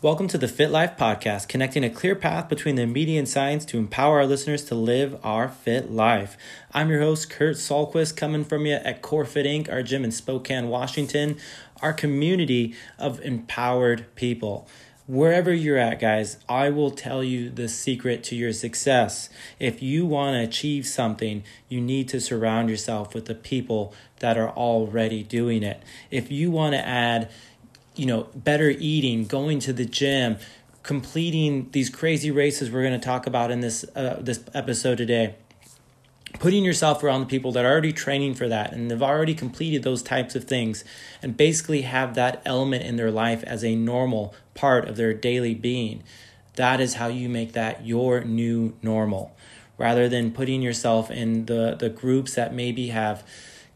Welcome to the Fit Life Podcast, connecting a clear path between the media and science to empower our listeners to live our fit life. I'm your host, Kurt Solquist, coming from you at CoreFit Inc., our gym in Spokane, Washington, our community of empowered people. Wherever you're at, guys, I will tell you the secret to your success. If you want to achieve something, you need to surround yourself with the people that are already doing it. If you want to add, you know, better eating, going to the gym, completing these crazy races we're going to talk about in this uh, this episode today. Putting yourself around the people that are already training for that and they've already completed those types of things and basically have that element in their life as a normal part of their daily being. That is how you make that your new normal. Rather than putting yourself in the, the groups that maybe have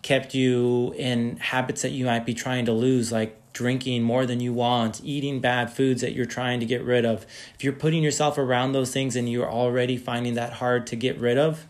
kept you in habits that you might be trying to lose, like drinking more than you want, eating bad foods that you're trying to get rid of, if you're putting yourself around those things and you're already finding that hard to get rid of,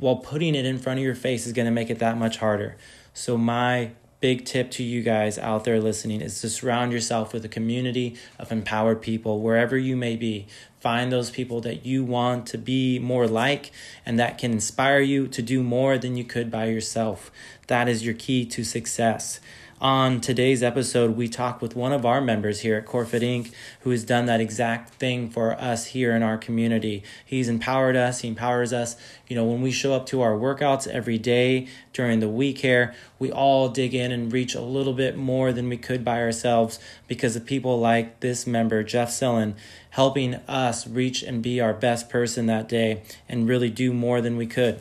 well, putting it in front of your face is going to make it that much harder. So, my big tip to you guys out there listening is to surround yourself with a community of empowered people wherever you may be. Find those people that you want to be more like and that can inspire you to do more than you could by yourself. That is your key to success. On today's episode, we talk with one of our members here at CoreFit Inc., who has done that exact thing for us here in our community. He's empowered us, he empowers us. You know, when we show up to our workouts every day during the week here, we all dig in and reach a little bit more than we could by ourselves because of people like this member, Jeff Sillin, helping us reach and be our best person that day and really do more than we could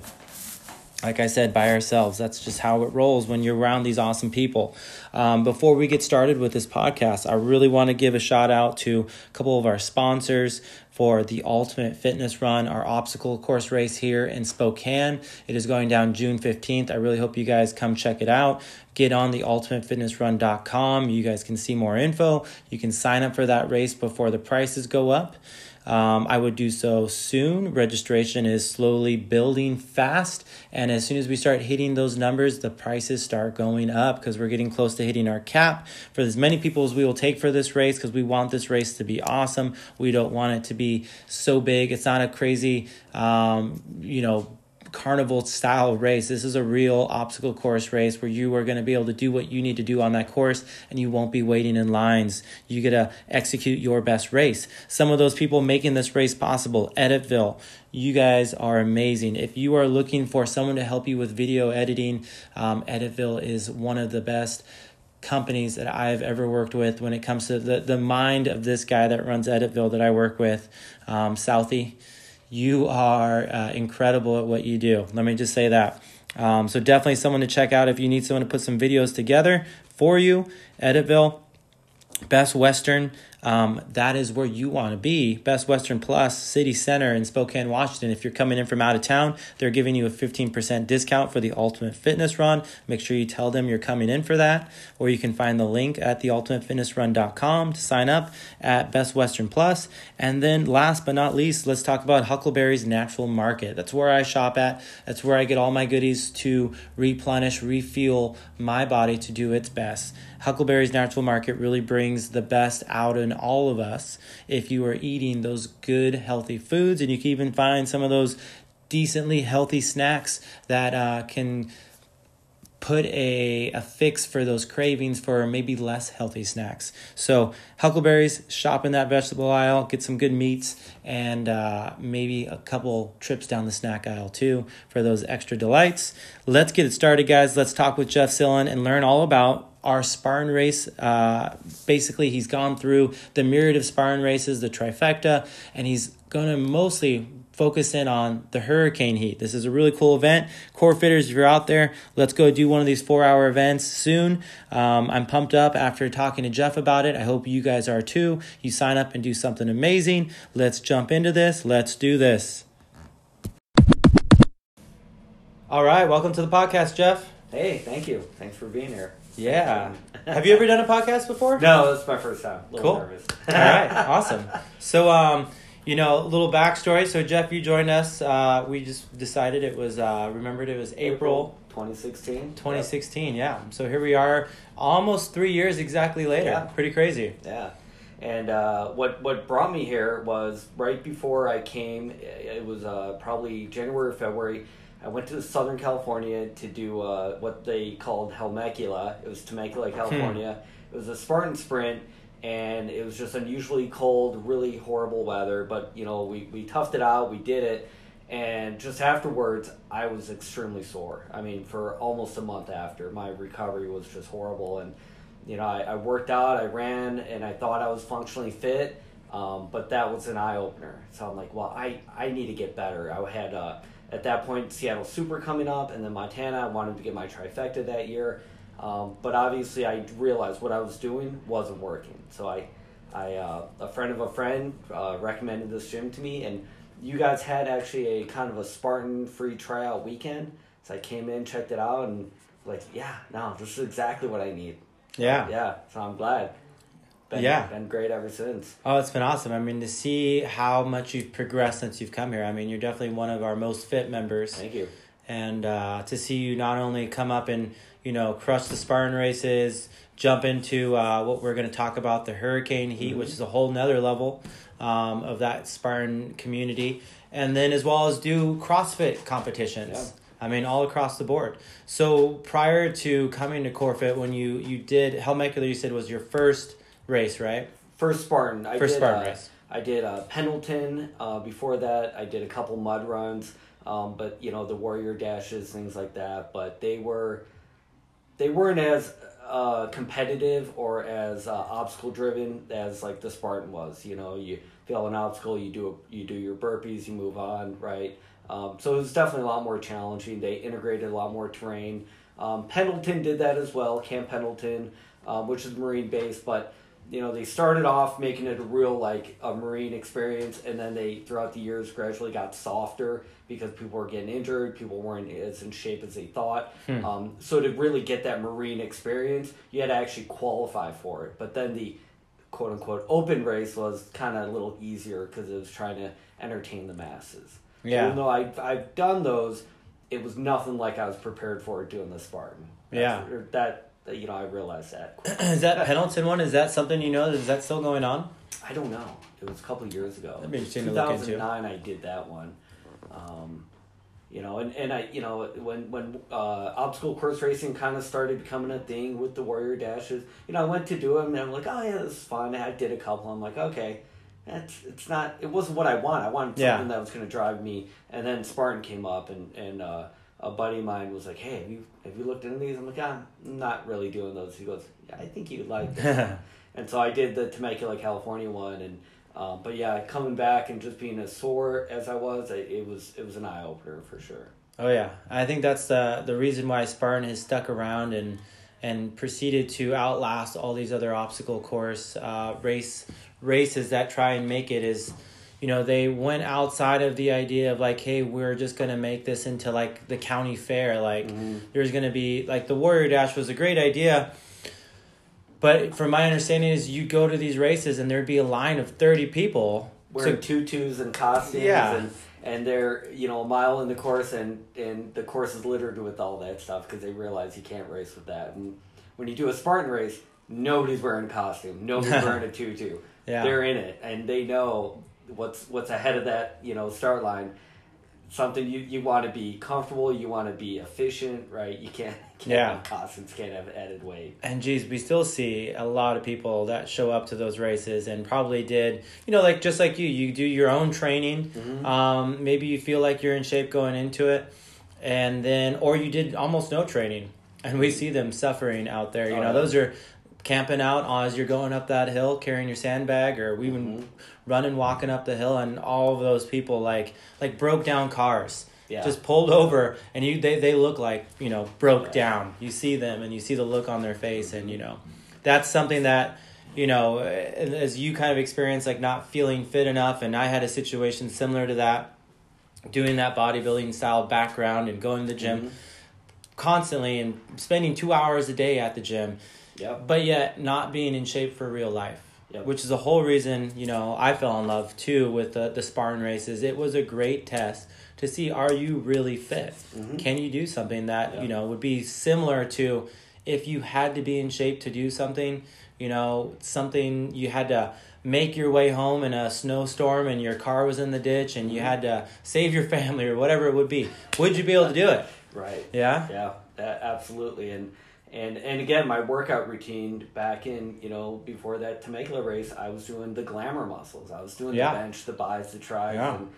like I said, by ourselves. That's just how it rolls when you're around these awesome people. Um, before we get started with this podcast, I really want to give a shout out to a couple of our sponsors for the Ultimate Fitness Run, our obstacle course race here in Spokane. It is going down June 15th. I really hope you guys come check it out. Get on the ultimatefitnessrun.com. You guys can see more info. You can sign up for that race before the prices go up. Um, I would do so soon. Registration is slowly building fast. And as soon as we start hitting those numbers, the prices start going up because we're getting close to hitting our cap for as many people as we will take for this race because we want this race to be awesome. We don't want it to be so big. It's not a crazy, um, you know, carnival style race. This is a real obstacle course race where you are going to be able to do what you need to do on that course and you won't be waiting in lines. You get to execute your best race. Some of those people making this race possible, Editville, you guys are amazing. If you are looking for someone to help you with video editing, um, Editville is one of the best companies that I've ever worked with when it comes to the, the mind of this guy that runs Editville that I work with, um, Southie you are uh, incredible at what you do. Let me just say that. Um, so definitely someone to check out if you need someone to put some videos together for you. Editville, Best Western um, that is where you want to be. Best Western Plus City Center in Spokane, Washington. If you're coming in from out of town, they're giving you a 15% discount for the Ultimate Fitness Run. Make sure you tell them you're coming in for that. Or you can find the link at theultimatefitnessrun.com to sign up at Best Western Plus. And then last but not least, let's talk about Huckleberry's Natural Market. That's where I shop at. That's where I get all my goodies to replenish, refuel my body to do its best. Huckleberry's Natural Market really brings the best out in all of us if you are eating those good, healthy foods. And you can even find some of those decently healthy snacks that uh, can put a, a fix for those cravings for maybe less healthy snacks. So, Huckleberries, shop in that vegetable aisle, get some good meats, and uh, maybe a couple trips down the snack aisle too for those extra delights. Let's get it started, guys. Let's talk with Jeff Sillin and learn all about our Spartan race. Uh, basically, he's gone through the myriad of Spartan races, the trifecta, and he's going to mostly focus in on the hurricane heat. This is a really cool event. Core fitters, if you're out there, let's go do one of these four hour events soon. Um, I'm pumped up after talking to Jeff about it. I hope you guys are too. You sign up and do something amazing. Let's jump into this. Let's do this. All right, welcome to the podcast, Jeff. Hey, thank you. Thanks for being here. Yeah. Have you ever done a podcast before? No, that's my first time. A little cool. nervous. All right, awesome. So, um, you know, a little backstory. So Jeff, you joined us. Uh, we just decided it was uh, remembered it was April, 2016. 2016. Yeah. So here we are, almost three years exactly later. Yeah. Pretty crazy. Yeah. And uh, what what brought me here was right before I came. It was uh, probably January or February. I went to Southern California to do uh, what they called Helmecula. It was Temecula, California. It was a Spartan sprint, and it was just unusually cold, really horrible weather. But you know, we we toughed it out. We did it, and just afterwards, I was extremely sore. I mean, for almost a month after, my recovery was just horrible, and you know, I, I worked out, I ran, and I thought I was functionally fit. Um, but that was an eye opener. So I'm like, well, I, I need to get better. I had uh, at that point Seattle Super coming up, and then Montana. I wanted to get my trifecta that year, um, but obviously I realized what I was doing wasn't working. So I, I uh, a friend of a friend uh, recommended this gym to me, and you guys had actually a kind of a Spartan free tryout weekend. So I came in, checked it out, and like, yeah, no, this is exactly what I need. Yeah. Yeah, so I'm glad. Been, Yeah. been great ever since. Oh, it's been awesome. I mean, to see how much you've progressed since you've come here. I mean, you're definitely one of our most fit members. Thank you. and uh, to see you not only come up and you know crush the Spartan races, jump into uh, what we're going to talk about the Hurricane Heat, which is a whole nother level um, of that Spartan community, and then as well as do CrossFit competitions. Yeah. I mean, all across the board. So prior to coming to CoreFit, when you you did Helmecula, you said was your first race, right? First Spartan. I First did, Spartan uh, race. I did uh, Pendleton. Uh, before that, I did a couple mud runs. Um, but you know the warrior dashes, things like that. But they were, they weren't as uh, competitive or as uh, obstacle driven as like the Spartan was. You know, you fail an obstacle, you do a, you do your burpees, you move on, right? Um, so it was definitely a lot more challenging. They integrated a lot more terrain. Um, Pendleton did that as well, Camp Pendleton, um, which is marine based, but you know they started off making it a real like a marine experience, and then they throughout the years gradually got softer because people were getting injured, people weren't as in shape as they thought. Um, so to really get that marine experience, you had to actually qualify for it. But then the quote unquote open race was kind of a little easier because it was trying to entertain the masses. Yeah. even though I've, I've done those, it was nothing like I was prepared for doing the Spartan. Yeah. That's- that, that, you know, I realized that. is that Pendleton one? Is that something you know? Is that still going on? I don't know. It was a couple of years ago. That'd be interesting to look into. 2009, I did that one. Um, you know, and, and I, you know, when when uh, obstacle course racing kind of started becoming a thing with the warrior dashes, you know, I went to do them and I'm like, oh yeah, this is fun. I did a couple. I'm like, okay, it's it's not. It wasn't what I want. I wanted Yeah. something that was going to drive me. And then Spartan came up and and uh, a buddy of mine was like, hey, have you have you looked into these? I'm like, I'm not really doing those. He goes, yeah, I think you'd like. And so I did the Temecula, California one, and um, but yeah, coming back and just being as sore as I was, it, it was it was an eye opener for sure. Oh yeah, I think that's the the reason why Spartan has stuck around and and proceeded to outlast all these other obstacle course uh, race races that try and make it is, you know, they went outside of the idea of like, hey, we're just gonna make this into like the county fair. Like, mm-hmm. there's gonna be like the Warrior Dash was a great idea. But from my understanding is you go to these races and there'd be a line of thirty people. Wearing to- tutus and costumes, Yeah. and and they're you know a mile in the course, and and the course is littered with all that stuff because they realize you can't race with that. And when you do a Spartan race, nobody's wearing a costume, nobody's wearing a tutu. Yeah. They're in it, and they know what's what's ahead of that you know start line. Something you, you want to be comfortable, you want to be efficient, right? You can't can't Yeah. have costumes, can't have added weight. And geez, we still see a lot of people that show up to those races and probably did, you know, like just like you, you do your own training. Um, maybe you feel like you're in shape going into it, and then, or you did almost no training, and we see them suffering out there. You Oh, know, yeah. those are camping out as you're going up that hill, carrying your sandbag, or we even running, walking up the hill, and all of those people like like broke down cars Yeah. just pulled over and you they, they look like you know broke down you see them and you see the look on their face and you know that's something that you know as you kind of experience like not feeling fit enough and i had a situation similar to that doing that bodybuilding style background and going to the gym Mhm. constantly and spending two hours a day at the gym Yep. but yet not being in shape for real life Yep. which is the whole reason you know I fell in love too with the the Spartan races. It was a great test to see are you really fit? Mhm. Can you do something that Yeah. you know would be similar to if you had to be in shape to do something, you know, something you had to make your way home in a snowstorm and your car was in the ditch and you Mhm. had to save your family or whatever it would be. Would you be able to do it? Right. Yeah? Yeah, absolutely. And and and again, my workout routine back in you know before that Temecula race, I was doing the glamour muscles. I was doing Yeah. the bench, the buys, the tries, Yeah. and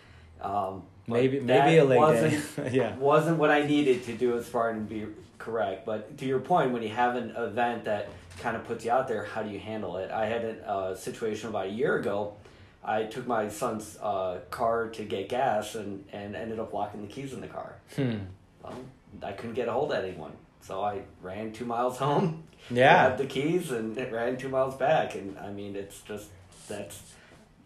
um, Maybe maybe a leg wasn't, day. yeah. wasn't what I needed to do as far and be correct. But to your point, when you have an event that kind of puts you out there, how do you handle it? I had a uh, situation about a year ago. I took my son's uh, car to get gas and, and ended up locking the keys in the car. Hmm. Well, I couldn't get a hold of anyone. So I ran two miles home, Yeah. grabbed the keys, and it ran two miles back. And I mean, it's just, that's.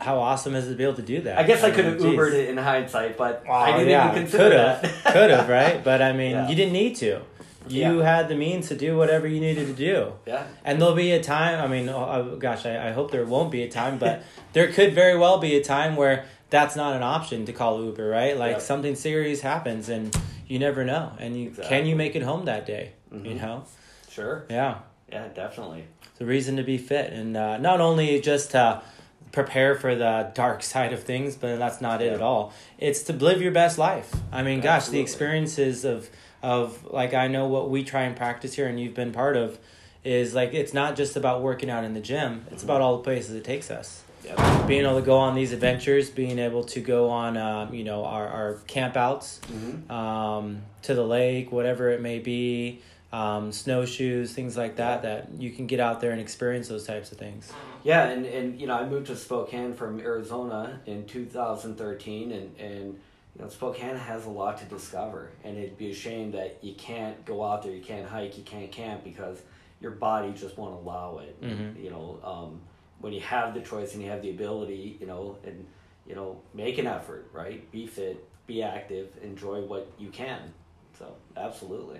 How awesome is it to be able to do that? I guess I could have mean, geez. Ubered it in hindsight, but Oh, I didn't yeah, even consider could that. have, could have, right? But I mean, Yeah. you didn't need to. You Yeah. had the means to do whatever you needed to do. Yeah. And there'll be a time. I mean, oh, oh, gosh, I, I hope there won't be a time, but there could very well be a time where that's not an option to call Uber, right? Like Yep. something serious happens, and you never know. And you can you make it home that day? You Mhm. know, Sure. yeah. Yeah, definitely. It's a reason to be fit, and uh, not only just to prepare for the dark side of things, but that's not it at all. It's to live your best life. I mean, gosh, Absolutely. the experiences of of like I know what we try and practice here, and you've been part of, is like it's not just about working out in the gym. It's Mhm. about all the places it takes us. Being able to go on these adventures, being able to go on, um, you know, our our camp outs hmm um, to the lake, whatever it may be, um, snowshoes, things like that, that you can get out there and experience those types of things. Yeah, and, and you know, I moved to Spokane from Arizona in 2013, and, and you know, Spokane has a lot to discover, and it'd be a shame that you can't go out there, you can't hike, you can't camp because your body just won't allow it. Mhm. You know, um, when you have the choice and you have the ability, you know, and you know, make an effort, right? Be fit, be active, enjoy what you can. So, absolutely.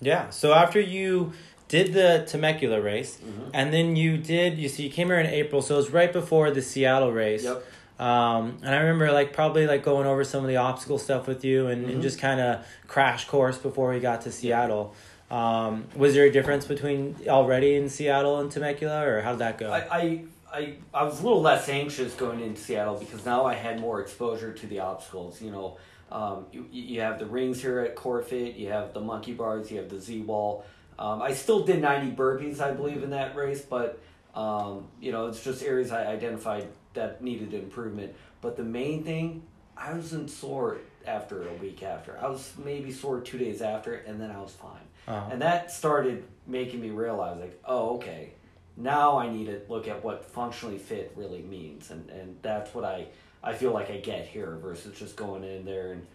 Yeah. So after you did the Temecula race, Mhm. and then you did, you see, you came here in April, so it was right before the Seattle race. Yep. Um, and I remember like probably like going over some of the obstacle stuff with you and, and Mhm. just kind of crash course before we got to Seattle. Um, was there a difference between already in Seattle and Temecula, or how did that go? I, I, I, I was a little less anxious going into Seattle because now I had more exposure to the obstacles. You know, um, you, you have the rings here at CoreFit, you have the monkey bars, you have the Z wall. Um, I still did 90 burpees, I believe, in that race, but, um, you know, it's just areas I identified that needed improvement. But the main thing, I wasn't sore after a week after. I was maybe sore two days after, and then I was fine. Uh-huh. And that started making me realize, like, oh, okay, now I need to look at what functionally fit really means, and and that's what I I feel like I get here versus just going in there and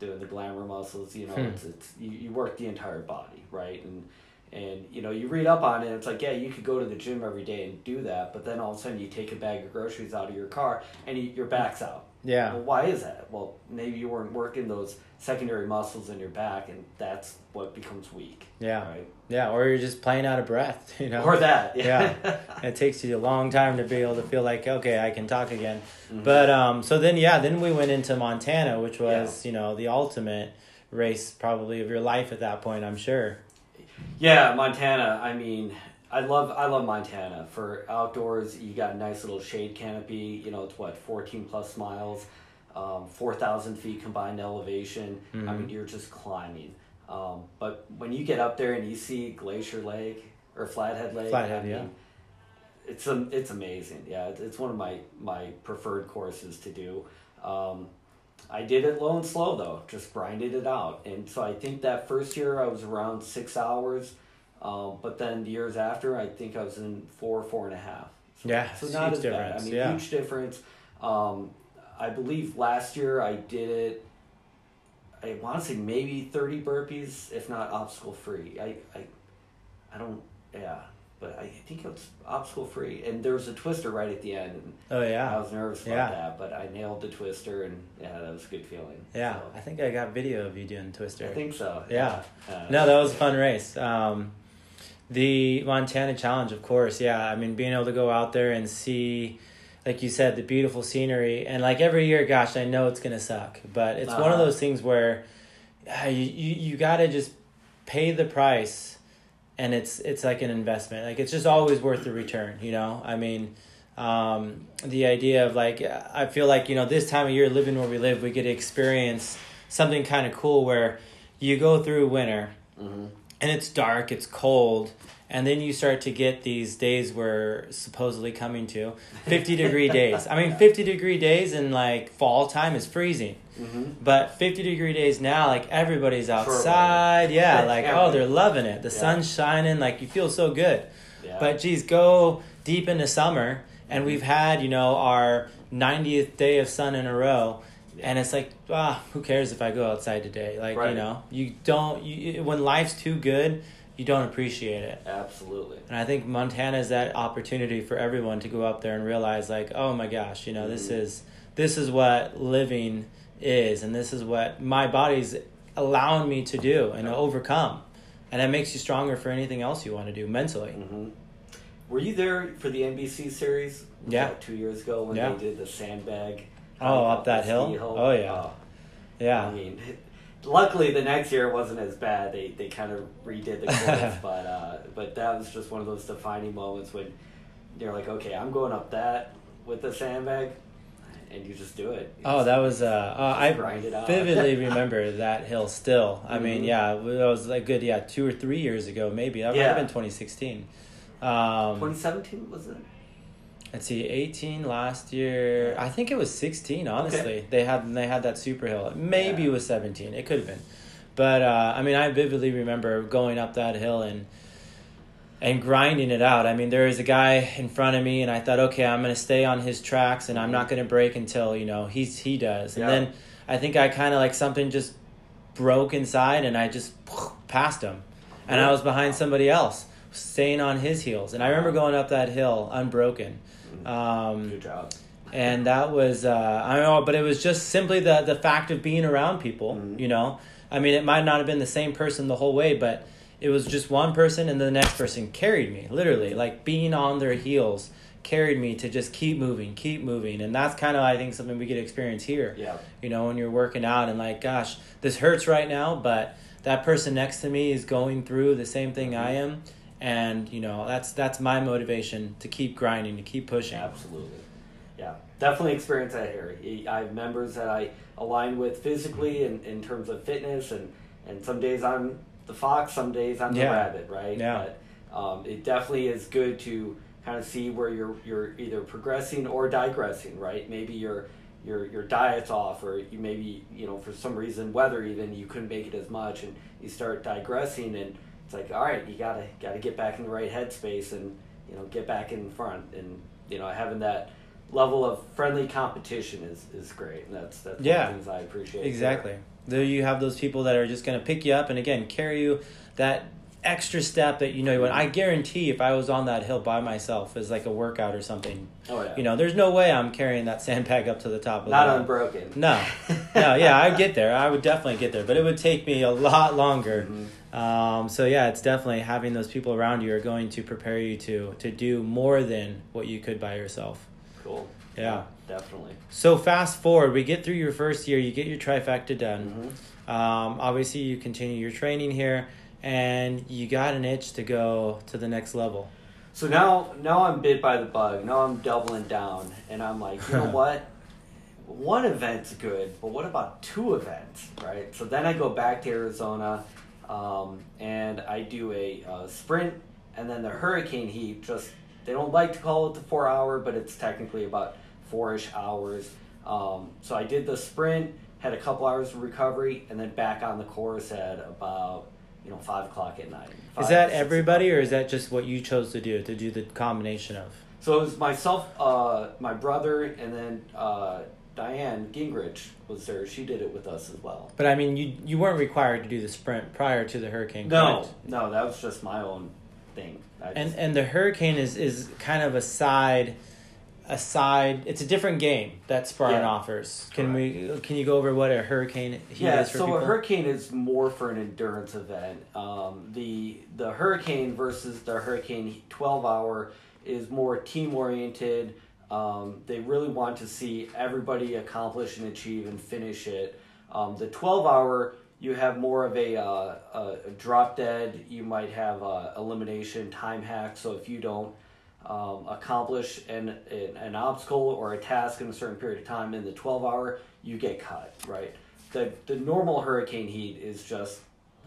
doing the glamour muscles. You know, Hmm. it's it's you, you work the entire body, right? And and you know you read up on it. It's like yeah, you could go to the gym every day and do that, but then all of a sudden you take a bag of groceries out of your car and you, your back's out. Yeah. Well, why is that? Well, maybe you weren't working those secondary muscles in your back, and that's what becomes weak. Yeah. Right. Yeah. Or you're just playing out of breath, you know? Or that. Yeah. it takes you a long time to be able to feel like okay i can talk again Mhm. but um so then yeah then we went into montana which was you know the ultimate race probably of your life at that point i'm sure Yeah, Montana. I mean, I love I love Montana for outdoors. You got a nice little shade canopy. You know, it's what fourteen plus miles, um, four thousand feet combined elevation. I Mhm. mean, you're just climbing. Um, but when you get up there and you see Glacier Lake or Flathead Lake, Flathead, I yeah. mean, it's um, it's amazing. Yeah, it's, it's one of my my preferred courses to do. Um, I did it low and slow though, just grinded it out. And so I think that first year I was around six hours, um, but then the years after I think I was in four, four and a half. So, Yeah, so not huge as bad. I difference, mean, yeah. huge difference. Um, I believe last year I did it. I want to say maybe thirty burpees, if not obstacle free. I, I, I don't. Yeah, but I think it was obstacle free, and there was a twister right at the end, and oh yeah, I was nervous about Yeah. that, but I nailed the twister, and yeah, that was a good feeling. yeah So, i think i got video of you doing twister I think so. Yeah. Uh, no that was a fun race um The Montana Challenge, of course, yeah. I mean, being able to go out there and see, like you said, the beautiful scenery, and like every year, gosh, I know it's gonna suck, but it's one of Uh-huh. those things where uh, you you, you gotta just pay the price, and it's it's like an investment. Like it's just always worth the return. You know, I mean. Um, the idea of like, I feel like, you know, this time of year, living where we live, we get to experience something kind of cool where you go through winter, Mm-hmm. And it's dark, it's cold, and then you start to get these days we're supposedly coming to 50 degree days. I mean, 50 degree days in like fall time is freezing. Mm-hmm. But 50 degree days now, like everybody's outside. Yeah, like, oh, they're loving it. The Yeah. sun's shining, like you feel so good. Yeah. But geez, go deep into summer, and we've had, you know, our 90th day of sun in a row. And it's like, ah, who cares if I go outside today? Like, you know, you don't, you, when life's too good, you don't appreciate it. Absolutely. And I think Montana is that opportunity for everyone to go up there and realize, like, oh my gosh, you know, this Mhm. is this is what living is, and this is what my body's allowing me to do and to Yeah. overcome, and that makes you stronger for anything else you want to do mentally. hmm Were you there for the NBC series? Yeah. two years ago when Yeah. they did the sandbag. Oh, up that the hill? Oh, yeah. I Yeah, mean, luckily the next year it wasn't as bad. They they kind of redid the course, but uh, but that was just one of those defining moments when you're like, okay, I'm going up that with the sandbag, and you just do it. You Oh, just- that was uh, uh I grind it vividly remember that hill still. I mean, Mhm. yeah, that was like good, yeah, two or three years ago, maybe. That might have Yeah. been 2016. Um, 2017 was it? Let's see, 18 last year. I think it was 16. Honestly, Okay. they had they had that super hill. Maybe Yeah. it was 17. It could have been, but uh, I mean, I vividly remember going up that hill and and grinding it out. I mean, there was a guy in front of me, and I thought, okay, I'm gonna stay on his tracks, and I'm not gonna break until you know he's he does. And Yeah. then I think I kind of like something just broke inside, and I just passed him, and I was behind somebody else, staying on his heels. And I remember going up that hill unbroken. Um, Good job. and that was uh, I don't know, but it was just simply the the fact of being around people. Mhm. You know, I mean, it might not have been the same person the whole way, but it was just one person, and the next person carried me literally, like being on their heels carried me to just keep moving, keep moving, and that's kind of I think something we get to experience here. Yeah. You know, when you're working out and like, gosh, this hurts right now, but that person next to me is going through the same thing I am. And you know that's that's my motivation to keep grinding, to keep pushing. Absolutely. Yeah, definitely experience that harry I have members that I align with physically in, in terms of fitness, and, and some days I'm the fox, some days I'm the Yeah. rabbit, right? Yeah. But um, it definitely is good to kind of see where you're you're either progressing or digressing, right? Maybe your your your diet's off, or you maybe you know for some reason weather even you couldn't make it as much, and you start digressing, and it's like all right, you gotta gotta get back in the right headspace, and you know get back in front, and you know having that level of friendly competition is is great, and that's that's one Yeah. of the things I appreciate. Exactly. There you have those people that are just going to pick you up and again carry you that extra step that you know. When I guarantee, if I was on that hill by myself as like a workout or something, Oh yeah. you know, there's no way I'm carrying that sandbag up to the top of not the hill. unbroken. No, no, yeah, I'd get there. I would definitely get there, but it would take me a lot longer. Mhm. Um, so yeah, it's definitely having those people around you are going to prepare you to to do more than what you could by yourself. Cool. Yeah. Definitely. So fast forward, we get through your first year, you get your trifecta done. Mhm. Um, obviously, you continue your training here, and you got an itch to go to the next level. So now, now I'm bit by the bug. Now I'm doubling down, and I'm like, you know what? One event's good, but what about two events, right? So then I go back to Arizona, um, and I do a uh, sprint, and then the hurricane heat. Just they don't like to call it the four hour, but it's technically about four ish hours. Um, so I did the sprint, had a couple hours of recovery, and then back on the course at about you know five o'clock at night. Is that everybody, or is that just what you chose to do, to do the combination of? So it was myself, uh, my brother, and then uh, Diane Gingrich was there. She did it with us as well. But I mean, you you weren't required to do the sprint prior to the hurricane. No, correct? no, that was just my own thing. I And just- and the hurricane is is kind of a side aside, it's a different game that Spartan Yeah. offers. Can we? Can you go over what a hurricane yeah, is for so people? a hurricane is more for an endurance event. Um, the the hurricane versus the hurricane twelve hour is more team oriented. Um, they really want to see everybody accomplish and achieve and finish it. Um, the twelve hour you have more of a, uh, a, a drop dead. You might have uh elimination time hack. So if you don't um, accomplish an, an, an obstacle or a task in a certain period of time in the 12 hour, you get cut, right? The, the normal hurricane heat is just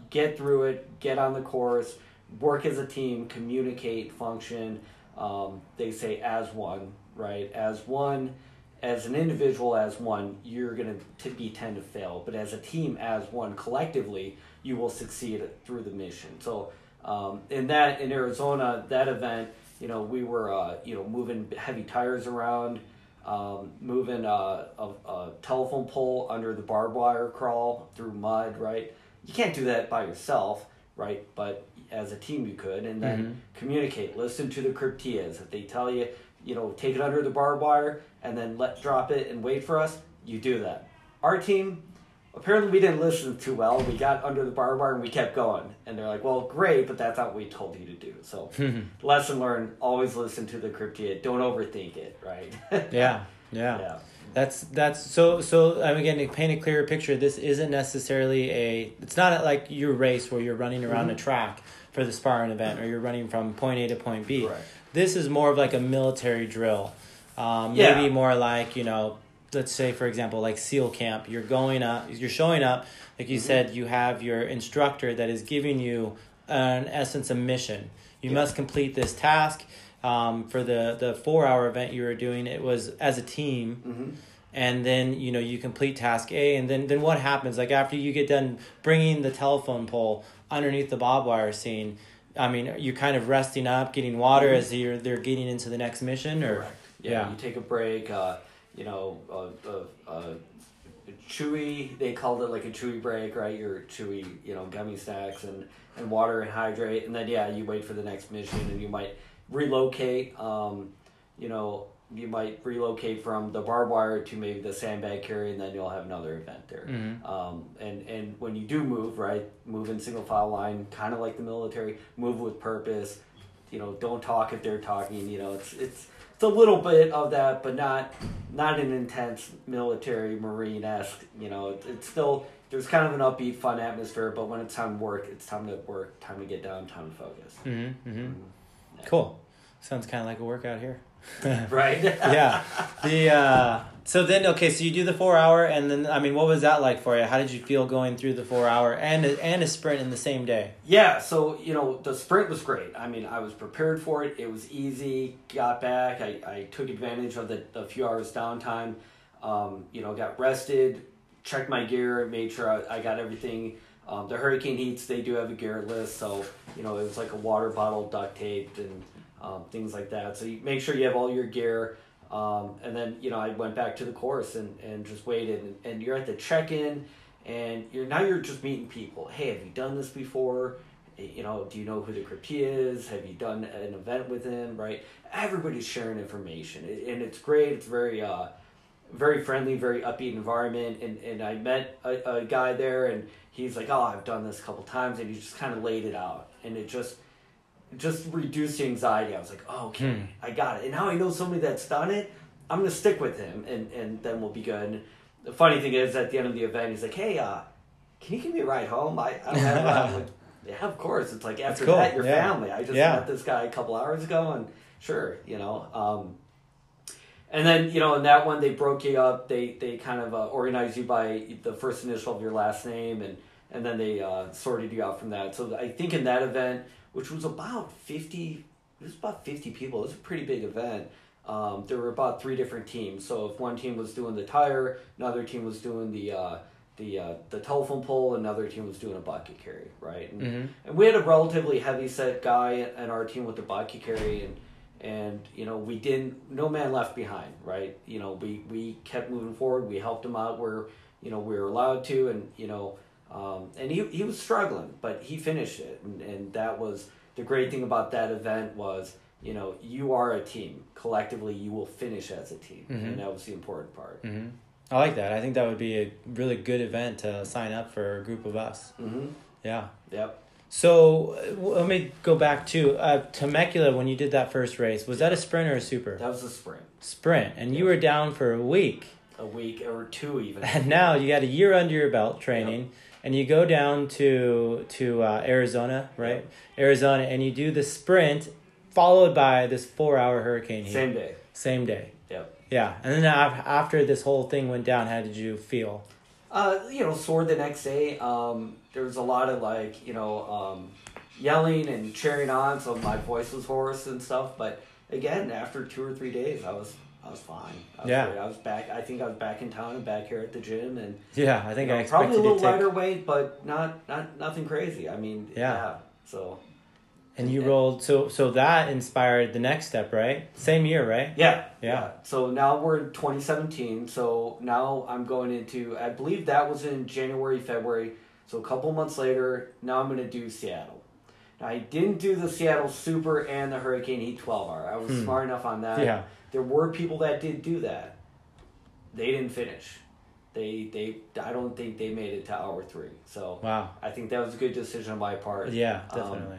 get through it, get on the course, work as a team, communicate, function. Um, they say as one, right? As one, as an individual, as one, you're going to be tend to fail. But as a team, as one, collectively, you will succeed through the mission. So um, in that, in Arizona, that event, you know, we were, uh, you know, moving heavy tires around, um, moving uh, a, a telephone pole under the barbed wire crawl through mud, right? You can't do that by yourself, right? But as a team, you could, and then Mhm. communicate. Listen to the Krypteias. If they tell you, you know, take it under the barbed wire and then let drop it and wait for us, you do that. Our team, apparently, we didn't listen too well. We got under the barbed wire and we kept going, and they're like, "Well, great, but that's not what we told you to do." So, lesson learned: always listen to the Krypteia. Don't overthink it, right? yeah, yeah. yeah. That's that's so so. I'm again to paint a clearer picture. This isn't necessarily a. It's not like your race where you're running around Mhm. a track for the Spartan event, or you're running from point A to point B. Correct. This is more of like a military drill. Um, Yeah. Maybe more like you know, let's say for example, like SEAL camp. You're going up. You're showing up. Like you Mhm. said, you have your instructor that is giving you, an essence, a mission. You Yeah. must complete this task. Um, for the the four hour event you were doing, it was as a team hmm and then you know you complete task A, and then then what happens? Like after you get done bringing the telephone pole underneath the barbed wire scene, I mean, you kind of resting up, getting water Mhm. as you're they're getting into the next mission, or Correct. Yeah, Yeah. you take a break. Uh, you know, uh, uh, chewy. They called it like a chewy break, right? Your chewy, you know, gummy snacks and and water and hydrate, and then yeah, you wait for the next mission, and you might relocate. Um, you know, you might relocate from the barbed wire to maybe the sandbag carry, and then you'll have another event there. Mhm. Um, and and when you do move, right, move in single file line, kind of like the military, move with purpose. You know, don't talk if they're talking. You know, it's it's it's a little bit of that, but not not an intense military marine esque. You know, it, it's still there's kind of an upbeat, fun atmosphere. But when it's time to work, it's time to work, time to get down, time to focus. Mm-hmm, mm-hmm. Mhm. Cool. Sounds kind of like a workout here. Right. yeah. The uh, so then okay, so you do the four hour, and then I mean, what was that like for you? How did you feel going through the four hour and a, and a sprint in the same day? Yeah, so you know the sprint was great. I mean, I was prepared for it. It was easy. Got back. I, I took advantage of the, the few hours downtime. Um, you know, got rested, checked my gear, made sure I, I got everything. Um, the Hurricane Heats they do have a gear list, so you know it was like a water bottle duct taped and um, things like that. So you make sure you have all your gear. Um, and then you know I went back to the course and, and just waited and, and you're at the check in and you're now you're just meeting people. Hey, have you done this before? Eh, You know, do you know who the Krypteia is? Have you done an event with him? Right? Everybody's sharing information, and it's great. It's very, uh, very friendly, very upbeat environment. And and I met a, a guy there, and he's like, "Oh, I've done this a couple times," and he just kind of laid it out, and it just just reduced the anxiety. I was like, "Oh, okay, Hmm. I got it." And now I know somebody that's done it. I'm gonna stick with him, and and then we'll be good. And the funny thing is, at the end of the event, he's like, "Hey, uh, can you give me a ride home? I, I don't have." I'm like, yeah, of course. It's like after cool, that, your yeah. family. I just Yeah. met this guy a couple hours ago, and sure, you know. Um, and then you know, in that one, they broke you up. They they kind of uh, organized you by the first initial of your last name, and and then they uh, sorted you out from that. So I think in that event, which was about fifty, it was about fifty people. It was a pretty big event. Um, there were about three different teams. So if one team was doing the tire, another team was doing the uh, the uh, the telephone pole, another team was doing a bucket carry, right? And, Mm-hmm. and we had a relatively heavy set guy in our team with the bucket carry, and and you know we didn't no man left behind, right? You know we we kept moving forward. We helped him out where you know we were allowed to, and you know um, and he he was struggling, but he finished it, and and that was the great thing about that event was you know, you are a team. Collectively, you will finish as a team, Mhm. and that was the important part. hmm I like that. I think that would be a really good event to sign up for a group of us. Mm-hmm. Yeah. Yep. So let me go back to uh, Temecula when you did that first race. Was that a sprint or a super? That was a sprint. Sprint, and you were down for a week, A week or two even. and now you got a year under your belt training, and you go down to to uh, Arizona, right? Arizona, and you do the sprint, followed by this four hour hurricane heat. Same day. Same day. Yep. Yeah, and then after this whole thing went down, how did you feel? Uh, you know, sore the next day. Um, there was a lot of like, you know, um, yelling and cheering on, so my voice was hoarse and stuff. But again, after two or three days, I was I was fine. I was Yeah. great. I was back. I think I was back in town and back here at the gym, and Yeah, I think you I know, expected probably a little take. lighter weight, but not not nothing crazy. I mean, Yeah. yeah. So And you rolled so so that inspired the next step, right? Same year, right? Yeah, Yeah. So now we're in 2017. So now I'm going into, I believe that was in January, February. So a couple months later, now I'm going to do Seattle. Now I didn't do the Seattle Super and the Hurricane Heat 12 hour. I was Hmm. smart enough on that. Yeah. There were people that did do that. They didn't finish. They they I don't think they made it to hour three. So Wow. I think that was a good decision on my part. Yeah, Um, definitely.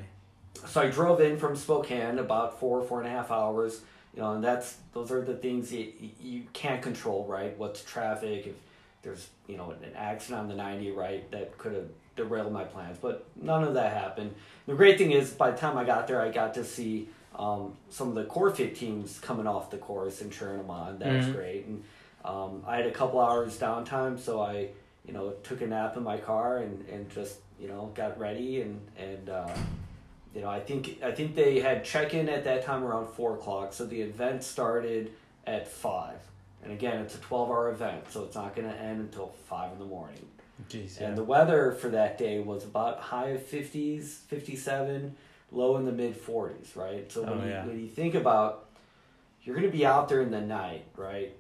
so I drove in from Spokane about four four and a half hours. You know, and that's those are the things you you can't control, right? What's traffic? If there's you know an accident on the ninety, right? That could have derailed my plans, but none of that happened. The great thing is, by the time I got there, I got to see um, some of the core fit teams coming off the course and cheering them on. That was Mhm. great, and um, I had a couple hours downtime, so I you know took a nap in my car and and just you know got ready and and. Uh, you know, I think I think they had check in at that time around four o'clock. So the event started at five, and again, it's a twelve hour event, so it's not going to end until five in the morning. Jeez, And the weather for that day was about high of fifties, fifty seven, low in the mid forties, right? So when Oh, you yeah. when you think about, you're going to be out there in the night, right?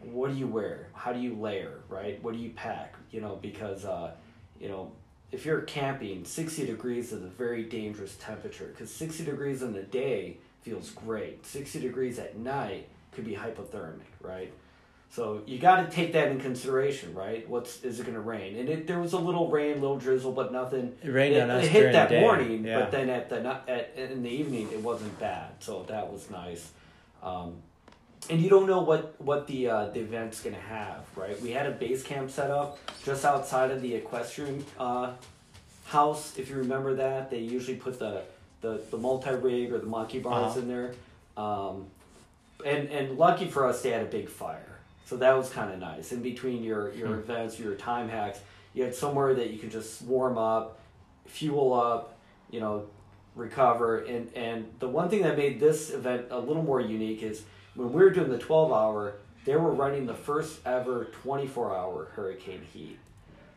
What do you wear? How do you layer, right? What do you pack? You know, because uh, you know if you're camping, 60 degrees is a very dangerous temperature because 60 degrees in the day feels great. 60 degrees at night could be hypothermic, right? So you got to take that in consideration, right? What's is it going to rain? And it, there was a little rain, little drizzle, but nothing. It rained it, on us it hit that morning, Yeah. but then at the at in the evening it wasn't bad, so that was nice. Um, and you don't know what what the uh, the event's gonna have, right? We had a base camp set up just outside of the equestrian uh, house. If you remember that, they usually put the the, the multi rig or the monkey bars Uh-huh. in there. Um, and and lucky for us, they had a big fire, so that was kind of nice. In between your your Hmm. events, your time hacks, you had somewhere that you could just warm up, fuel up, you know, recover. And and the one thing that made this event a little more unique is when we were doing the twelve hour, they were running the first ever twenty four hour hurricane heat.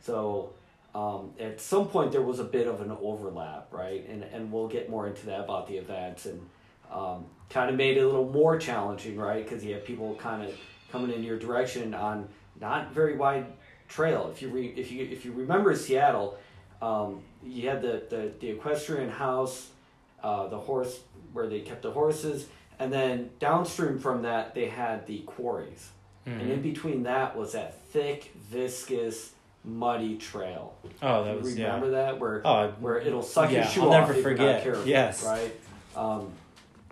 So um, at some point there was a bit of an overlap, right? And and we'll get more into that about the events and um, kind of made it a little more challenging, right? Because you have people kind of coming in your direction on not very wide trail. If you re, if you if you remember Seattle, um, you had the, the the equestrian house, uh, the horse where they kept the horses, and then downstream from that they had the quarries, and Mm-hmm. in between that was that thick, viscous, muddy trail. Oh, that was yeah. remember that where Oh, where it'll suck your yeah, shoe I'll off never if you're forget. not careful. Yes. right. Um,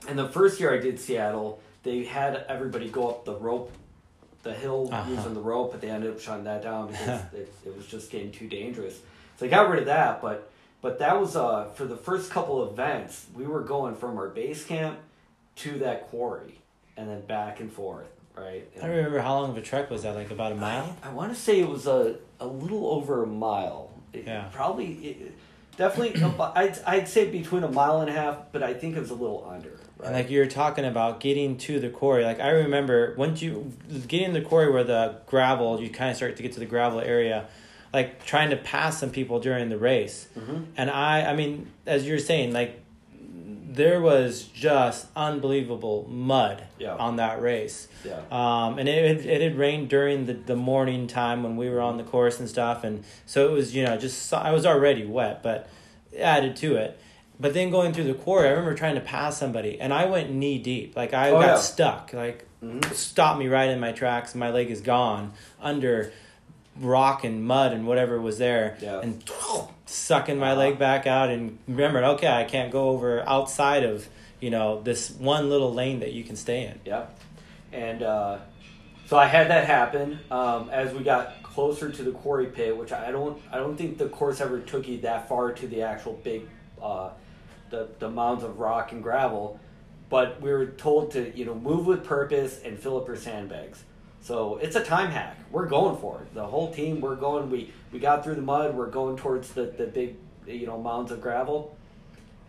and the first year I did Seattle, they had everybody go up the rope, the hill Uh-huh. using the rope, but they ended up shutting that down because it, it was just getting too dangerous. So they got rid of that, but but that was uh for the first couple of events we were going from our base camp to that quarry and then back and forth, right? I remember how long of a trek was that? Like about a mile? I, I want to say it was a, a little over a mile. It- Yeah. Probably, it, definitely, I'd, I'd say between a mile and a half, but I think it was a little under. Right? And like you were talking about getting to the quarry, like I remember once you getting to the quarry where the gravel, you kind of start to get to the gravel area, like trying to pass some people during the race. Mhm. And I, I mean, as you're saying, like there was just unbelievable mud Yeah. on that race. Yeah. Um, and it, it, had rained during the, the morning time when we were on the course and stuff. And so it was, you know, just, I was already wet, but added to it. But then going through the quarry, I remember trying to pass somebody, and I went knee deep. Like I Oh, got yeah. stuck. Like Mhm. stopped me right in my tracks. My leg is gone under rock and mud and whatever was there, Yeah. and sucking my Uh-huh. leg back out. And remembered, okay, I can't go over outside of you know this one little lane that you can stay in. Yeah, and uh, so I had that happen um, as we got closer to the quarry pit, which I don't I don't think the course ever took you that far to the actual big uh, the the mounds of rock and gravel, but we were told to you know move with purpose and fill up your sandbags. So it's a time hack. We're going for it. The whole team, we're going. We we got through the mud. We're going towards the the big you know mounds of gravel.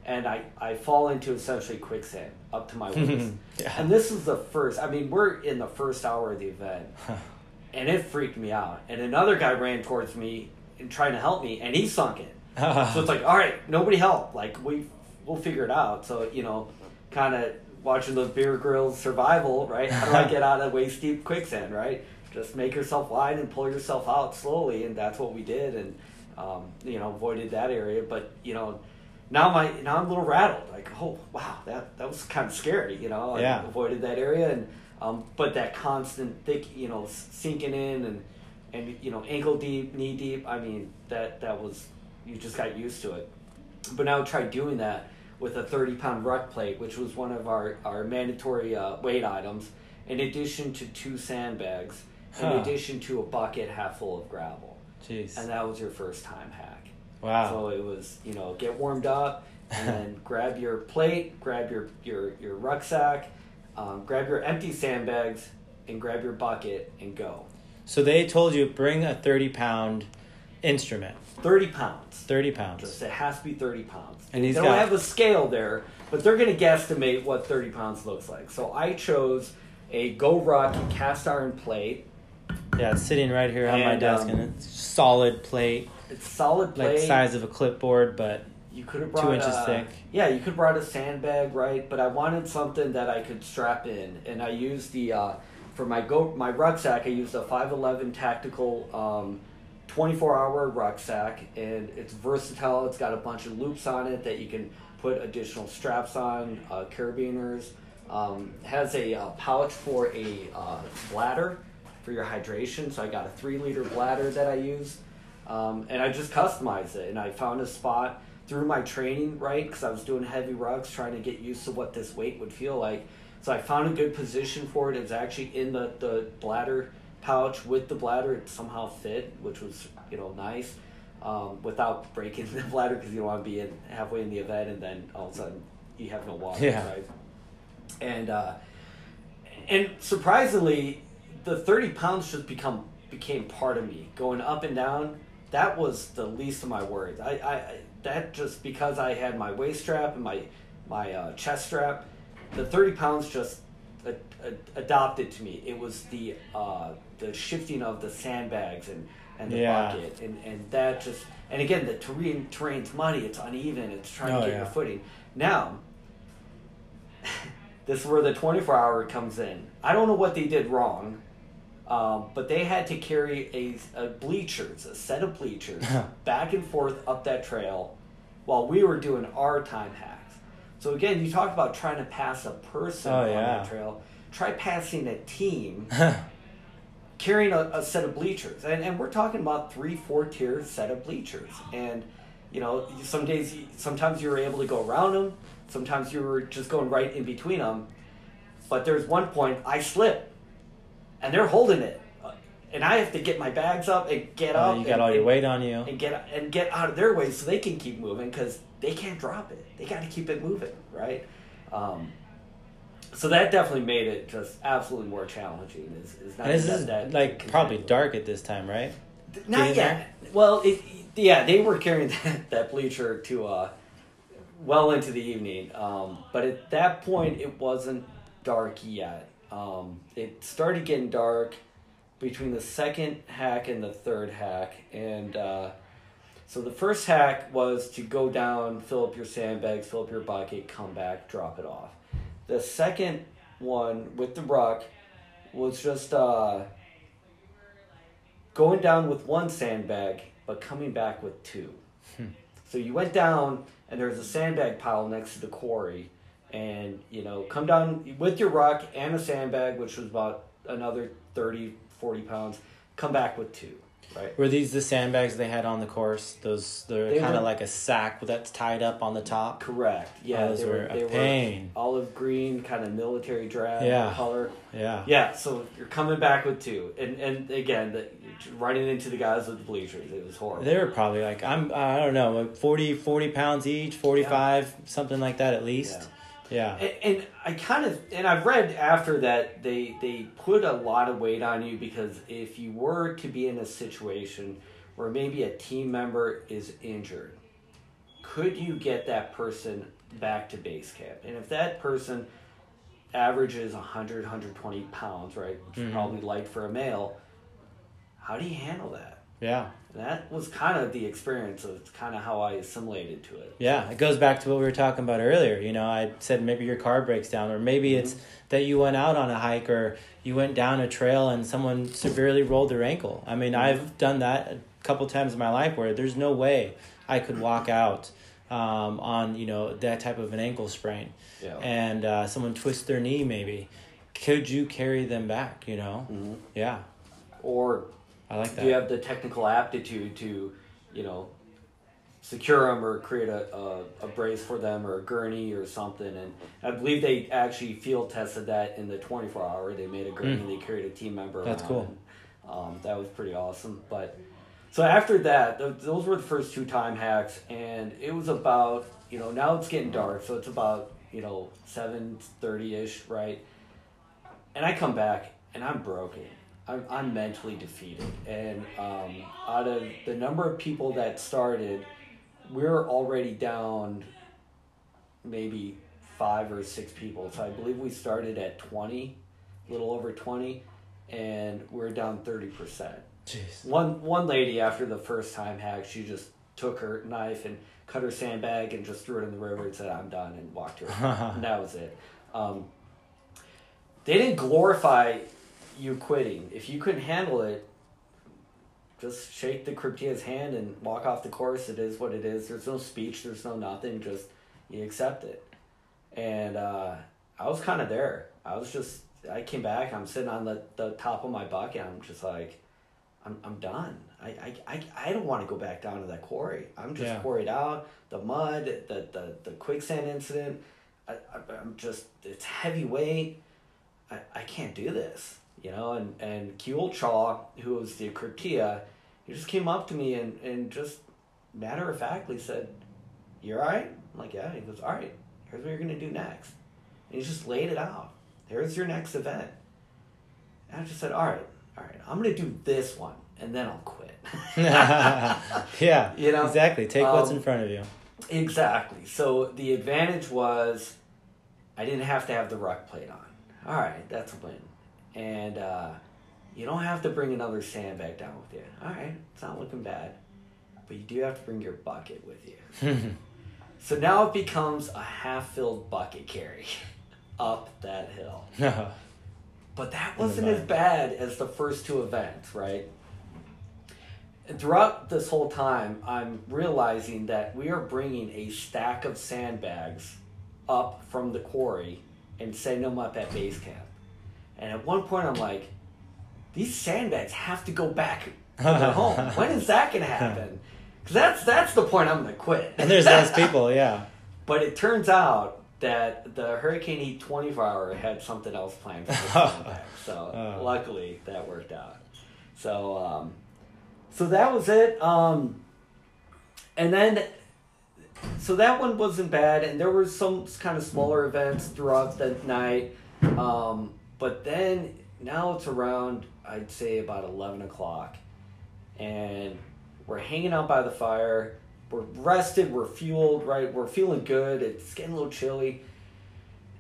And I, I fall into essentially quicksand up to my waist. Yeah. And this is the first. I mean, we're in the first hour of the event, and it freaked me out. And another guy ran towards me and trying to help me, and he sunk it. so it's like, all right, nobody help. Like we we'll figure it out. So you know, kind of watching those Bear Grylls survival, right? How do I get out of waist deep quicksand, right? Just make yourself wide and pull yourself out slowly, and that's what we did, and um, you know, avoided that area. But you know, now my now I'm a little rattled. Like, oh wow, that that was kind of scary. You know, I Yeah. avoided that area, and um, but that constant thick, you know, sinking in and and you know, ankle deep, knee deep. I mean, that that was you just got used to it. But now try doing that with a 30 pound ruck plate, which was one of our, our mandatory uh, weight items, in addition to two sandbags, in addition to a bucket half full of gravel. Jeez. And that was your first time hack. wow. So it was, you know, get warmed up and then grab your plate, grab your, your, your rucksack, um, grab your empty sandbags, and grab your bucket and go. So they told you bring a thirty pound instrument. 30 pounds. Thirty pounds. Just it has to be 30 pounds. And he's they don't got- have a scale there, but they're going to guesstimate what 30 pounds looks like. So I chose a GORUCK cast iron plate. Yeah, it's sitting right here on my And, desk, um, and it's solid plate, It's solid plate. like size of a clipboard, but You could have two inches a- thick. Yeah, you could have brought a sandbag, right? But I wanted something that I could strap in, and I used the uh, for my go my rucksack. I used a five eleven tactical. Um, 24 hour rucksack and it's versatile. It's got a bunch of loops on it that you can put additional straps on, uh, carabiners. Um, has a uh, pouch for a uh, bladder for your hydration. So I got a three liter bladder that I use. Um, and I just customized it and I found a spot through my training, right? Because I was doing heavy rucks, trying to get used to what this weight would feel like. So I found a good position for it. It's actually in the, the bladder pouch with the bladder. It somehow fit, which was you know nice, um, without breaking the bladder because you don't want to be in halfway in the event and then all of a sudden you have no water, Yeah. right? And uh, and surprisingly, the thirty pounds just become became part of me going up and down. That was the least of my worries. I, I that just because I had my waist strap and my my uh, chest strap, the thirty pounds just adopted to me. It was the uh, the shifting of the sandbags and and the Yeah. bucket and and that just and again the terrain terrain's muddy. It's uneven. It's trying Oh, to get yeah. your footing. Now this is where the 24 hour comes in. I don't know what they did wrong, um, but they had to carry a, a bleachers, a set of bleachers, back and forth up that trail while we were doing our time hacks. So again, you talk about trying to pass a person Oh, on yeah. that trail. Try passing a team carrying a, a set of bleachers, and, and we're talking about three, four tier set of bleachers, and you know, some days, sometimes you were able to go around them, sometimes you were just going right in between them, but there's one point I slip, and they're holding it, uh, and I have to get my bags up and get uh, up. you got and, all your and- weight on you. and get and get out of their way so they can keep moving because they can't drop it. They got to keep it moving, right? Um, so that definitely made it just absolutely more challenging. Is, is not And this that, is that like probably dark at this time, right? Not getting yet. Well, it, yeah, they were carrying that, that bleacher to uh, well into the evening, um, but at that point it wasn't dark yet. Um, it started getting dark between the second hack and the third hack, and uh, so the first hack was to go down, fill up your sandbags, fill up your bucket, come back, drop it off. The second one with the rock was just uh, going down with one sandbag, but coming back with two. So you went down and there's a sandbag pile next to the quarry, and you know, come down with your rock and a sandbag, which was about another 30, 40 pounds. Come back with two, right? Were these the sandbags they had on the course? Those they're They kind of like a sack that's tied up on the top. Correct. Yeah, oh, Those they were were a they pain. were olive green, kind of military drab Yeah. color. Yeah. Yeah, so you're coming back with two, and and again, the, running into the guys with the bleachers, it was horrible. They were probably like I'm I don't know like 40, 40 pounds each, forty five, something like that at least. Yeah. And, and I kind of and I've read after that they they put a lot of weight on you because if you were to be in a situation where maybe a team member is injured, could you get that person back to base camp? And if that person averages 100 120 pounds, right, which is Mhm. probably light for a male, how do you handle that? Yeah. That was kind of the experience of kind of how I assimilated to it. Yeah, it goes back to what we were talking about earlier. You know, I said maybe your car breaks down, or maybe it's that you went out on a hike or you went down a trail and someone severely rolled their ankle. I mean, I've done that a couple times in my life where there's no way I could walk out um, on you know that type of an ankle sprain, Yeah. and uh, someone twists their knee. Maybe could you carry them back? You know, Mhm. yeah, Or I like that. do you have the technical aptitude to, you know, secure them or create a, a, a brace for them or a gurney or something? And I believe they actually field tested that in the 24 hour. They made a gurney Mm. and they carried a team member That's cool. And, um, that was pretty awesome. But so after that, th- those were the first two time hacks. And it was about, you know, now it's getting dark. So it's about, you know, 7.30 ish, right? and I come back and I'm broken. I'm, I'm mentally defeated. And um, out of the number of people that started, we're already down maybe five or six people. So I believe we started at 20, a little over 20, and we're down 30%. Jeez. One, one lady, after the first time hack, she just took her knife and cut her sandbag and just threw it in the river and said, I'm done, and walked her. and that was it. Um, they didn't glorify you quitting. If you couldn't handle it, just shake the Krypteia's hand and walk off the course. It is what it is. There's no speech. There's no nothing. Just you accept it. And uh, I was kind of there. I was just. I came back. I'm sitting on the, the top of my bucket. I'm just like, I'm I'm done. I I, I, I don't want to go back down to that quarry. I'm just Yeah. quarried out. The mud, the the, the quicksand incident. I, I I'm just it's heavy weight. I, I can't do this, you know. And and Kuel Chaw, who was the Krypteia, he just came up to me and and just matter of factly said, "You're all right." I'm like, "Yeah." He goes, "All right. Here's what you're gonna do next." And he just laid it out. Here's your next event. And I just said, "All right, all right. I'm gonna do this one, and then I'll quit." yeah, You know, exactly. Take what's um, in front of you. Exactly. So the advantage was I didn't have to have the ruck plate on. All right, that's a win. And uh, you don't have to bring another sandbag down with you. All right, it's not looking bad. But you do have to bring your bucket with you. So now it becomes a half filled bucket carry up that hill. But that wasn't as bad as the first two events, right? And throughout this whole time, I'm realizing that we are bringing a stack of sandbags up from the quarry and setting them up at base camp. And at one point, I'm like, these sandbags have to go back to their home. When is that going to happen? Because that's, that's the point I'm going to quit. and there's less people. Yeah. But it turns out that the Hurricane Heat 24 hour had something else planned for the sandbag. So Oh. luckily that worked out. So um, so that was it. Um, and then so that one wasn't bad, and there were some kind of smaller events throughout the night. Um, but then now it's around I'd say about eleven o'clock, and we're hanging out by the fire. We're rested. We're fueled. Right. We're feeling good. It's getting a little chilly,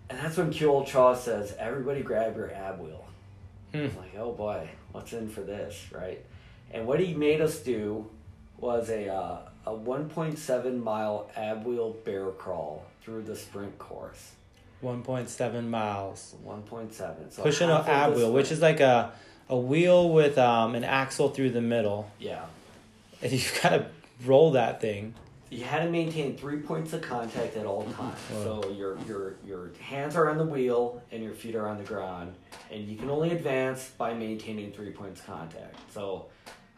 and that's when Kuel Chaw says, "Everybody, grab your ab wheel." Hmm. I'm like, oh boy, what's in for this, right? And what he made us do was a uh, a 1.7 mile ab wheel bear crawl through the sprint course. 1.7 miles. 1.7. So Pushing an ab wheel, which is like a a wheel with um, an axle through the middle, yeah, and you've gotta roll that thing. you had to maintain three points of contact at all times. So your your your hands are on the wheel and your feet are on the ground, and you can only advance by maintaining three points of contact. So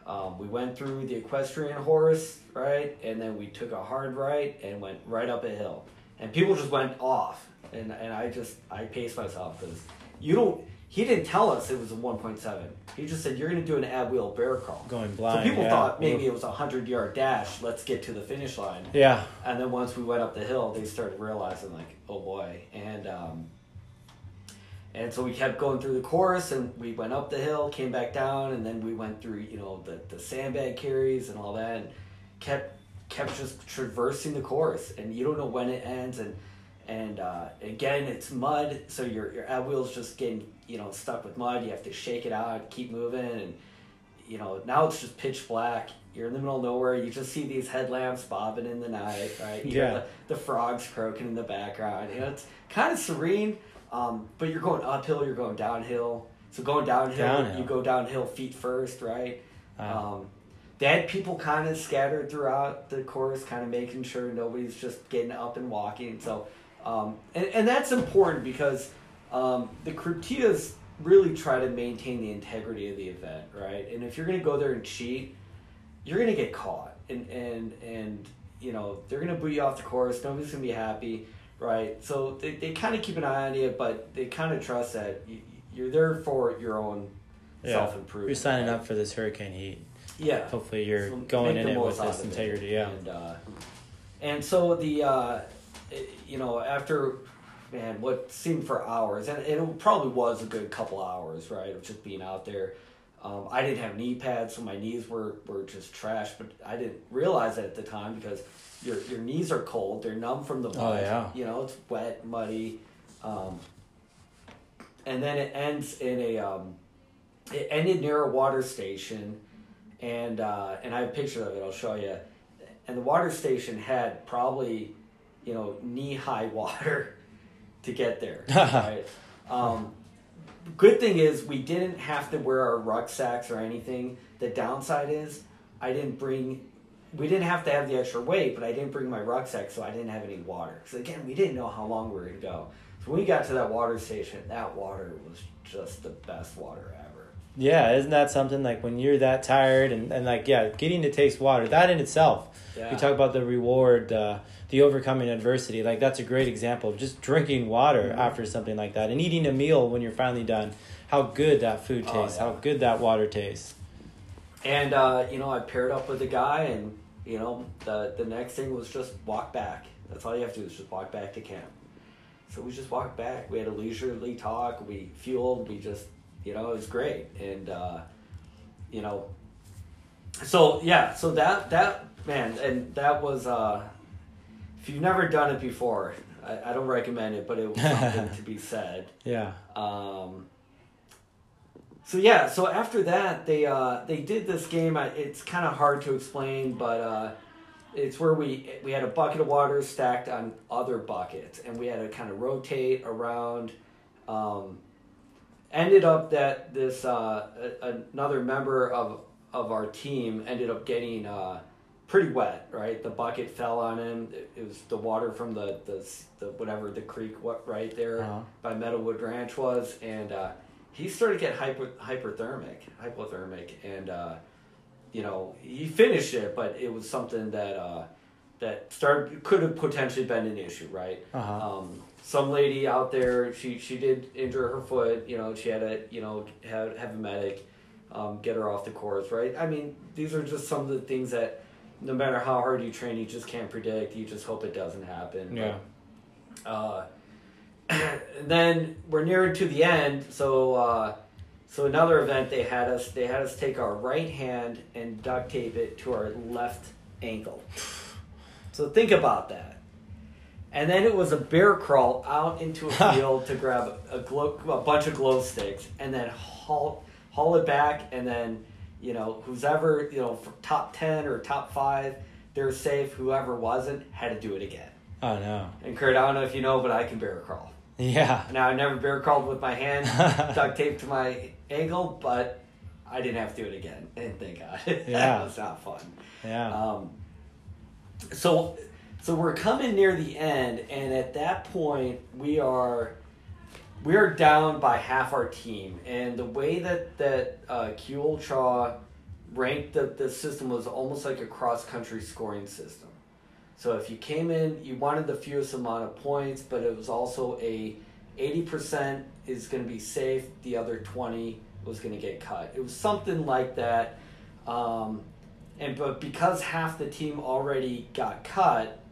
um, we went through the equestrian horse, right, and then we took a hard right and went right up a hill, and people just went off, and and I just I paced myself because you don't. He didn't tell us it was a one point seven. He just said you're going to do an ab wheel bear crawl. Going blind. So people yeah. thought maybe it was a hundred yard dash. Let's get to the finish line. Yeah. And then once we went up the hill, they started realizing like, oh boy, and um, and so we kept going through the course, and we went up the hill, came back down, and then we went through you know the the sandbag carries and all that, and kept kept just traversing the course, and you don't know when it ends, and and uh, again it's mud, so your your ab wheel's just getting you know stuck with mud. You have to shake it out, keep moving, and you know now it's just pitch black. You're in the middle of nowhere. You just see these headlamps bobbing in the night, right? You Yeah. The, the frogs croaking in the background. You know, it's kind of serene, um, but you're going uphill. You're going downhill. So going downhill, Downhill. you go downhill feet first, right? Wow. Um, they had people kind of scattered throughout the course, kind of making sure nobody's just getting up and walking. So, um, and, and that's important because um, the Krypteias really try to maintain the integrity of the event, right? And if you're going to go there and cheat, you're going to get caught, and and and you know they're going to boot you off the course. Nobody's going to be happy, right? So they, they kind of keep an eye on you, but they kind of trust that you, you're there for your own yeah. self improvement. You're signing up for this hurricane heat. Yeah. Hopefully, you're So going in it with this of it. integrity. Yeah. And uh, and so the uh, you know after man what seemed for hours and it probably was a good couple hours right of just being out there. Um, I didn't have knee pads, so my knees were, were just trash. But I didn't realize it at the time because your your knees are cold; they're numb from the mud. Oh, yeah. You know, it's wet, muddy, um, and then it ends in a um, it ended near a water station, and uh, and I have a picture of it. I'll show you. And the water station had probably, you know, knee high water to get there. right. Um, good thing is we didn't have to wear our rucksacks or anything. The downside is I didn't bring. We didn't have to have the extra weight, but I didn't bring my rucksack, so I didn't have any water. Because again, we didn't know how long we were going to go. So when we got to that water station, that water was just the best water ever. Yeah, isn't that something like when you're that tired and, and like yeah, getting to taste water that in itself. Yeah. You talk about the reward, uh, the overcoming adversity. Like that's a great example of just drinking water Mm-hmm. after something like that and eating a meal when you're finally done. How good that food Oh, tastes. yeah. How good that water tastes. And uh, you know, I paired up with a guy, and you know, the the next thing was just walk back. That's all you have to do is just walk back to camp. So we just walked back. We had a leisurely talk. We fueled. We just, you know, it was great. And uh, you know, so yeah, so that that man, and that was. Uh, if you've never done it before, I, I don't recommend it, but it was something to be said. Yeah. Um, so yeah, so after that, they uh, they did this game. I, it's kind of hard to explain, but uh, it's where we we had a bucket of water stacked on other buckets, and we had to kind of rotate around. Um, ended up that this uh, a, another member of of our team ended up getting uh, pretty wet. Right, the bucket fell on him. It, it was the water from the, the the whatever the creek what right there Uh-huh. by Meadowwood Ranch was, and uh, he started to get hyper, hyperthermic, hypothermic, and uh, you know he finished it, but it was something that uh, that started could have potentially been an issue, right? Uh-huh. Um, some lady out there, she she did injure her foot. You know, she had to you know have have a medic um, get her off the course, right? I mean, these are just some of the things that no matter how hard you train, you just can't predict. You just hope it doesn't happen. Yeah. Uh, and then we're nearing to the end, so uh, so another event they had us they had us take our right hand and duct tape it to our left ankle. So think about that. And then it was a bear crawl out into a field to grab a, glow, a bunch of glow sticks and then haul haul it back and then you know who's ever you know for top ten or top five they're safe. Whoever wasn't had to do it again. Oh no. And Kurt, I don't know if you know, but I can bear crawl. Yeah. Now I never bear crawled with my hand duct taped to my ankle, but I didn't have to do it again. And thank God, Yeah. that was not fun. Yeah. Um, so so we're coming near the end, and at that point we are we are down by half our team, and the way that that uh, ranked the, the system was almost like a cross country scoring system. So if you came in, you wanted the fewest amount of points, but it was also a 80% is going to be safe, the other 20 was going to get cut. It was something like that. Um, and but because half the team already got cut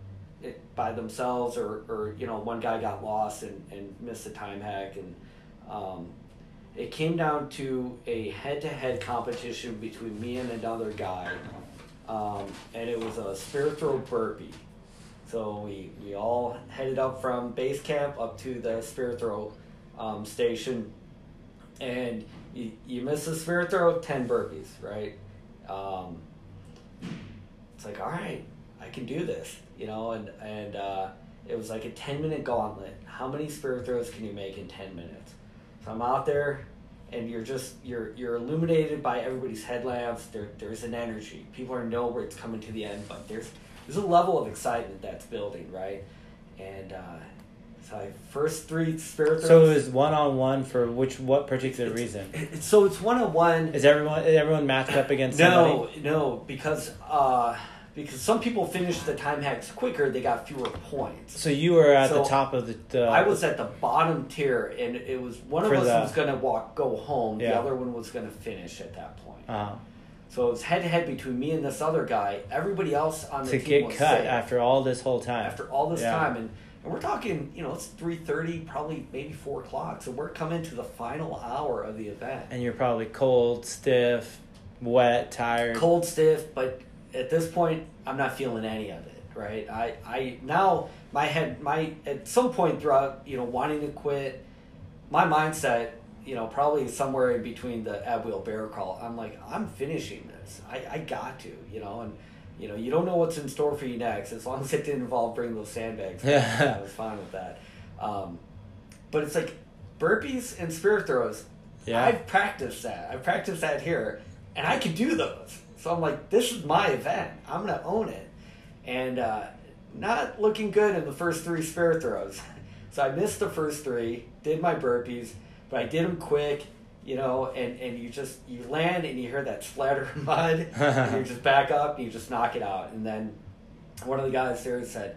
by themselves or, or you know one guy got lost and, and missed a time hack. And um, it came down to a head-to-head competition between me and another guy. Um, and it was a spear throw burpee. So we, we all headed up from base camp up to the spear throw um, station. And you, you miss the spear throw 10 burpees right? Um, it's like all right i can do this you know and and uh, it was like a 10 minute gauntlet. How many spear throws can you make in 10 minutes? So i'm out there and you're just you're you're illuminated by everybody's headlamps. There there's an energy. People are know where it's coming to the end but there's there's a level of excitement that's building right? And uh, so I, first three spear throws. So it was one on one for which what particular reason? it- so it's one on one Is everyone is everyone matched up against No, somebody? no, because uh, because some people finished the time hacks quicker, they got fewer points. So you were at the top of the. the I was at the bottom tier, and it was one of us the- was gonna walk go home, the other one was gonna finish at that point. uh, So it was head to head between me and this other guy. Everybody else on the to team get was cut safe after all this whole time. after all this Yeah. time, and and we're talking, you know, it's three thirty, probably maybe four o'clock. So we're coming to the final hour of the event. and you're probably cold, stiff, wet, tired. cold stiff but at this point i'm not feeling any of it right i i now my head my at some point throughout you know wanting to quit my mindset you know probably somewhere in between the ab wheel bear crawl i'm like i'm finishing this i i got to you know and you know you don't know what's in store for you next as long as it didn't involve bringing those sandbags Yeah. i was fine with that um, but it's like burpees and spear throws Yeah. I've practiced that. I've practiced that here, and I can do those. So I'm like, this is my event. I'm gonna own it, and uh, not looking good in the first three spear throws. So I missed the first three, did my burpees, but I did them quick, you know, and, and you just you land and you hear that splatter of mud, and you just back up and you just knock it out, and then one of the guys there said,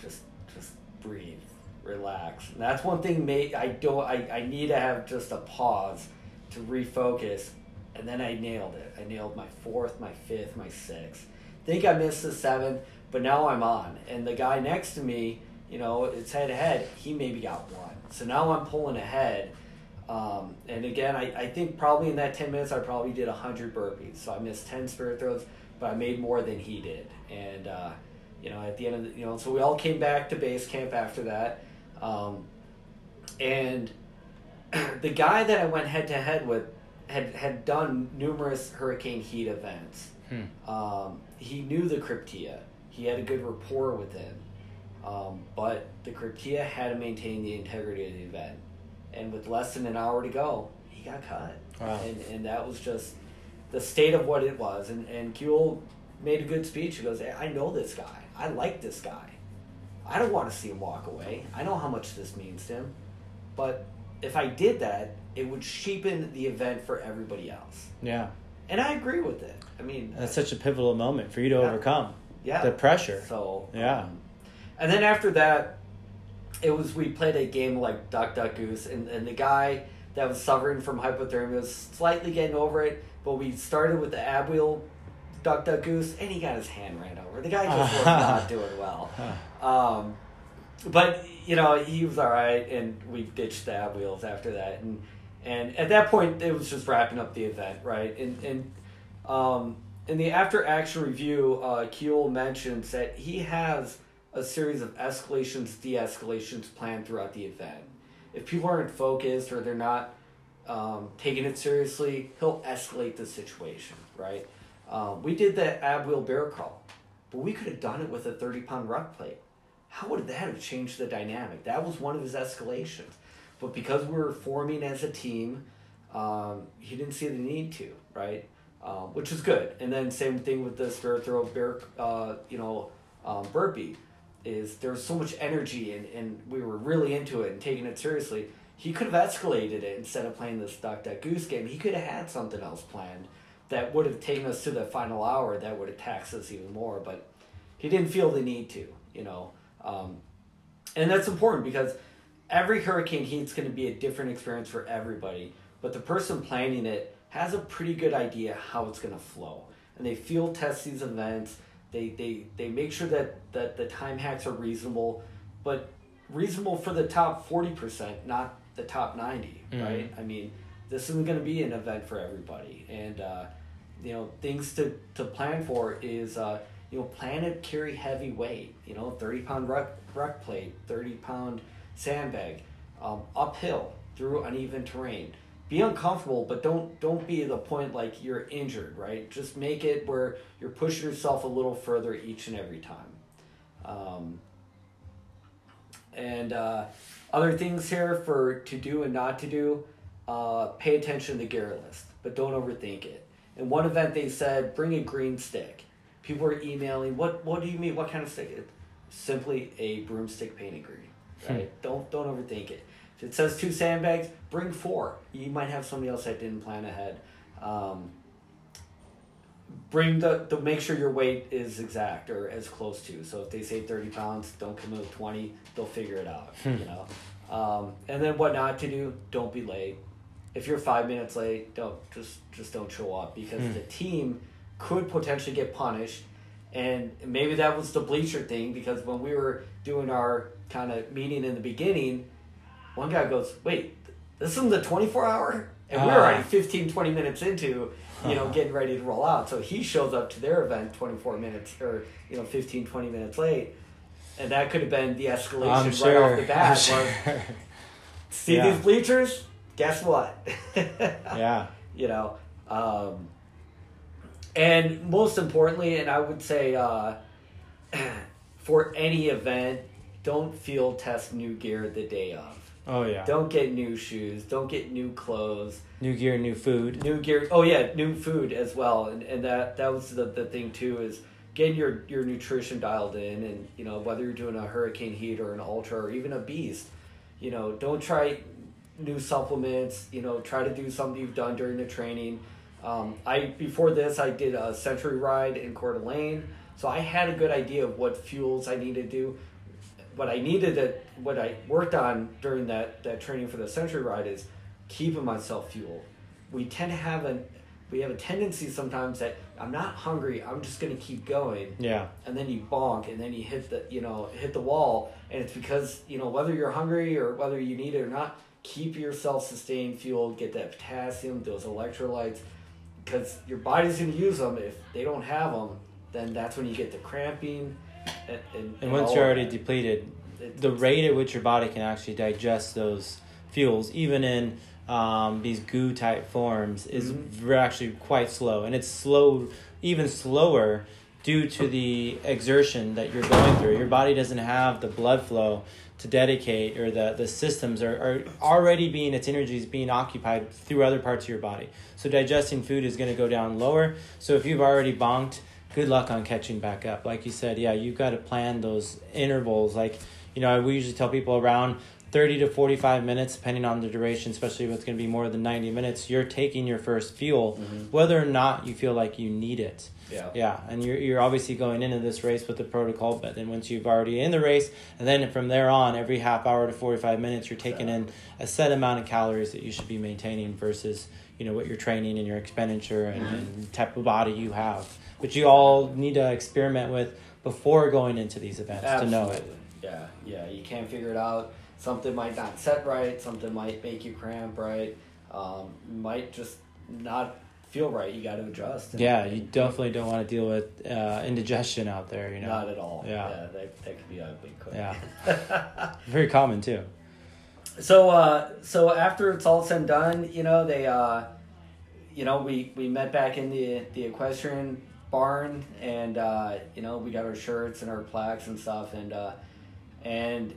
just just breathe, relax. And that's one thing. May I don't. I, I need to have just a pause to refocus, and then I nailed it. I nailed my fourth, my fifth, my sixth. Think I missed the seventh, but now I'm on. And the guy next to me, you know, it's head to head. He maybe got one. So now I'm pulling ahead. Um, and again, I, I think probably in that 10 minutes, I probably did 100 burpees. So I missed 10 spear throws, but I made more than he did. And, uh, you know, at the end of the, you know, so we all came back to base camp after that. Um, and the guy that I went head to head with had, had done numerous Hurricane Heat events. Hmm. Um, he knew the Krypteia. He had a good rapport with him. Um, but the Krypteia had to maintain the integrity of the event. And with less than an hour to go, he got cut. Wow. And, and that was just the state of what it was. And, and Kuehl made a good speech. He goes, I know this guy. I like this guy. I don't want to see him walk away. I know how much this means to him. But if I did that, it would cheapen the event for everybody else. Yeah, And I agree with it. I mean, that's such a pivotal moment for you to Yeah. overcome yeah. the pressure. So Yeah. um, and then after that, it was we played a game like Duck Duck Goose, and, and the guy that was suffering from hypothermia was slightly getting over it. But we started with the ab wheel Duck Duck Goose, and he got his hand ran over. The guy just was not doing well. Um, but you know he was all right, and we ditched the ab wheels after that, and and at that point it was just wrapping up the event, right? And and um, in the after action review, uh, Kuehl mentions that he has a series of escalations, de-escalations planned throughout the event. If people aren't focused or they're not um, taking it seriously, he'll escalate the situation, right? Um, we did the ab wheel bear crawl, but we could have done it with a 30 pound ruck plate. How would that have changed the dynamic? That was one of his escalations. But because we were forming as a team, um, he didn't see the need to, right? Um, which is good. And then same thing with the spear throw bear, uh, you know, um, burpee is there was so much energy and, and we were really into it and taking it seriously. He could have escalated it instead of playing this duck that goose game. He could have had something else planned that would have taken us to the final hour that would have taxed us even more. But he didn't feel the need to, you know. Um, and that's important because every hurricane heat's going to be a different experience for everybody. But the person planning it has a pretty good idea how it's going to flow. And they field test these events. They, they, they make sure that, that the time hacks are reasonable, but reasonable for the top 40%, not the top 90, mm-hmm. right? I mean, this isn't going to be an event for everybody. And, uh, you know, things to, to plan for is, uh, you know, plan to carry heavy weight, you know, 30 pound ruck, ruck plate, 30 pound sandbag, um, uphill through uneven terrain. Be uncomfortable, but don't don't be the point like you're injured, right? Just make it where you're pushing yourself a little further each and every time. Um, and uh, other things here for to do and not to do, uh, pay attention to the gear list, but don't overthink it. In one event, they said bring a green stick people are emailing, what what do you mean? What kind of stick? It's simply a broomstick painted green. Hmm. Right? Hmm. Don't don't overthink it. If it says two sandbags, bring four. You might have somebody else that didn't plan ahead. Um, bring the, the make sure your weight is exact or as close to. So if they say thirty pounds, don't come in with twenty. They'll figure it out. Hmm. You know. Um, and then what not to do? Don't be late. If you're five minutes late, don't just just don't show up because hmm. the team could potentially get punished. And maybe that was the bleacher thing because when we were doing our kind of meeting in the beginning, one guy goes, Wait, this isn't the 24 hour? And uh, we're already 15, 20 minutes into, you know, getting ready to roll out. So he shows up to their event 24 minutes or, you know, 15, 20 minutes late. And that could have been the escalation sure. right off the bat. Sure. See yeah. these bleachers? Guess what? yeah. You know, um, and most importantly, and I would say uh, for any event, don't field test new gear the day of. Oh yeah. Don't get new shoes. Don't get new clothes. New gear, new food. New gear. Oh yeah, new food as well. And and that that was the, the thing too is getting your your nutrition dialed in and you know whether you're doing a hurricane heat or an ultra or even a beast, you know don't try new supplements. You know try to do something you've done during the training um, I before this I did a century ride in Coeur d'Alene, so I had a good idea of what fuels I needed to do. What I needed to, what I worked on during that that training for the century ride is keeping myself fueled. We tend to have a we have a tendency sometimes that I'm not hungry, I'm just gonna keep going. Yeah. And then you bonk and then you hit the you know, hit the wall and it's because, you know, whether you're hungry or whether you need it or not, keep yourself sustained fueled, get that potassium, those electrolytes because your body's going to use them. If they don't have them, then that's when you get the cramping. And, and, and once you're already depleted, it, the rate at which your body can actually digest those fuels, even in um, these goo type forms, is mm-hmm. actually quite slow. And it's slow, even slower due to the exertion that you're going through. Your body doesn't have the blood flow to dedicate or the, the systems are, are already being its energy is being occupied through other parts of your body so digesting food is going to go down lower so if you've already bonked good luck on catching back up like you said yeah you've got to plan those intervals like you know we usually tell people around 30 to 45 minutes depending on the duration especially if it's going to be more than 90 minutes you're taking your first fuel mm-hmm. whether or not you feel like you need it yeah. Yeah, and you're you're obviously going into this race with the protocol, but then once you've already in the race, and then from there on, every half hour to forty five minutes, you're taking in a set amount of calories that you should be maintaining versus you know what you're training and your expenditure and, mm-hmm. and type of body you have. But you all need to experiment with before going into these events Absolutely. to know it. Yeah, yeah, you can't figure it out. Something might not set right. Something might make you cramp right. Um, might just not feel right, you got to adjust. And, yeah, you definitely don't want to deal with uh, indigestion out there. You know, not at all. Yeah, yeah that, that could be ugly. Quick. Yeah, very common too. So, uh, so after it's all said and done, you know, they, uh, you know, we we met back in the the equestrian barn, and uh, you know, we got our shirts and our plaques and stuff, and uh, and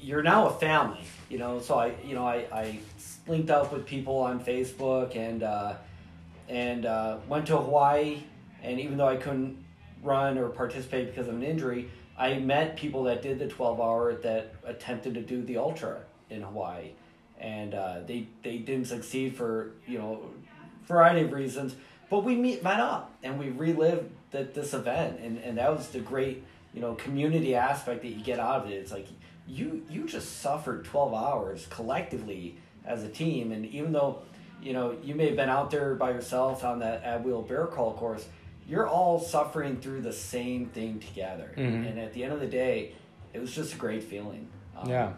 you're now a family, you know. So I, you know, I I linked up with people on Facebook and. Uh, and uh, went to Hawaii. And even though I couldn't run or participate because of an injury, I met people that did the 12 hour that attempted to do the ultra in Hawaii. And uh, they, they didn't succeed for, you know, variety of reasons. But we meet, met up and we relived the, this event. And, and that was the great, you know, community aspect that you get out of it. It's like you, you just suffered 12 hours collectively as a team. And even though, you know, you may have been out there by yourself on that ab wheel bear crawl course, you're all suffering through the same thing together. Mhm. And at the end of the day, it was just a great feeling. Um, Yeah.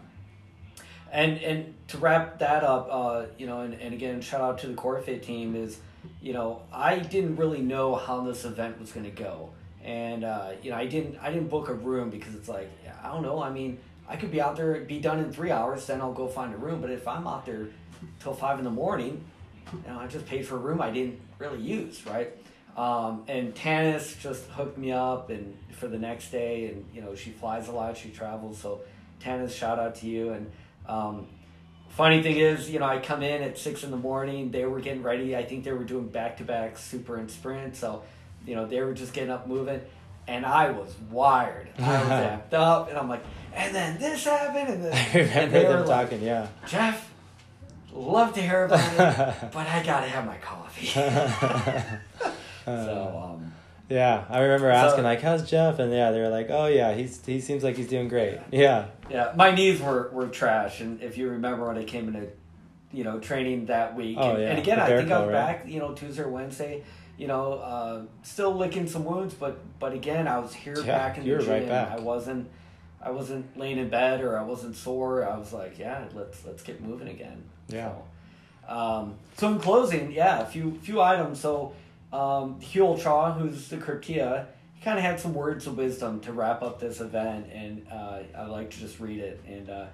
And and to wrap that up, uh, you know, and, and again, shout out to the CoreFit team is, you know, I didn't really know how this event was going to go, and uh, you know, I didn't I didn't book a room because it's like I don't know. I mean, I could be out there, be done in three hours, then I'll go find a room. But if I'm out there till five in the morning, you know, I just paid for a room I didn't really use, right? Um, and Tanis just hooked me up and for the next day, and you know, she flies a lot, she travels, so Tanis, shout out to you and. Um, funny thing is, you know, I come in at six in the morning. They were getting ready. I think they were doing back to back super and sprint. So, you know, they were just getting up moving. And I was wired. I was amped up. And I'm like, and then this happened. And then I and they were them like, talking, yeah. Jeff, love to hear about it, but I got to have my coffee. so, um, Yeah, I remember So- asking like, "How's Jeff?" And yeah, they were like, "Oh yeah, he's he seems like he's doing great." Yeah, yeah, my knees were, were trash. And if you remember when I came into, you know, training that week. Oh, and, yeah, and again, I think I was right? back, you know, Tuesday or Wednesday, you know, uh, still licking some wounds, but, but again, I was here Yeah, back in the right gym. back. I wasn't, I wasn't laying in bed or I wasn't sore. I was like, yeah, let's, let's get moving again. Yeah. So, um, so in closing, yeah, a few, few items. So, um, Kuel Chaw, who's the Krypteia, he kind of had some words of wisdom to wrap up this event, and uh, I like to just read it. And uh,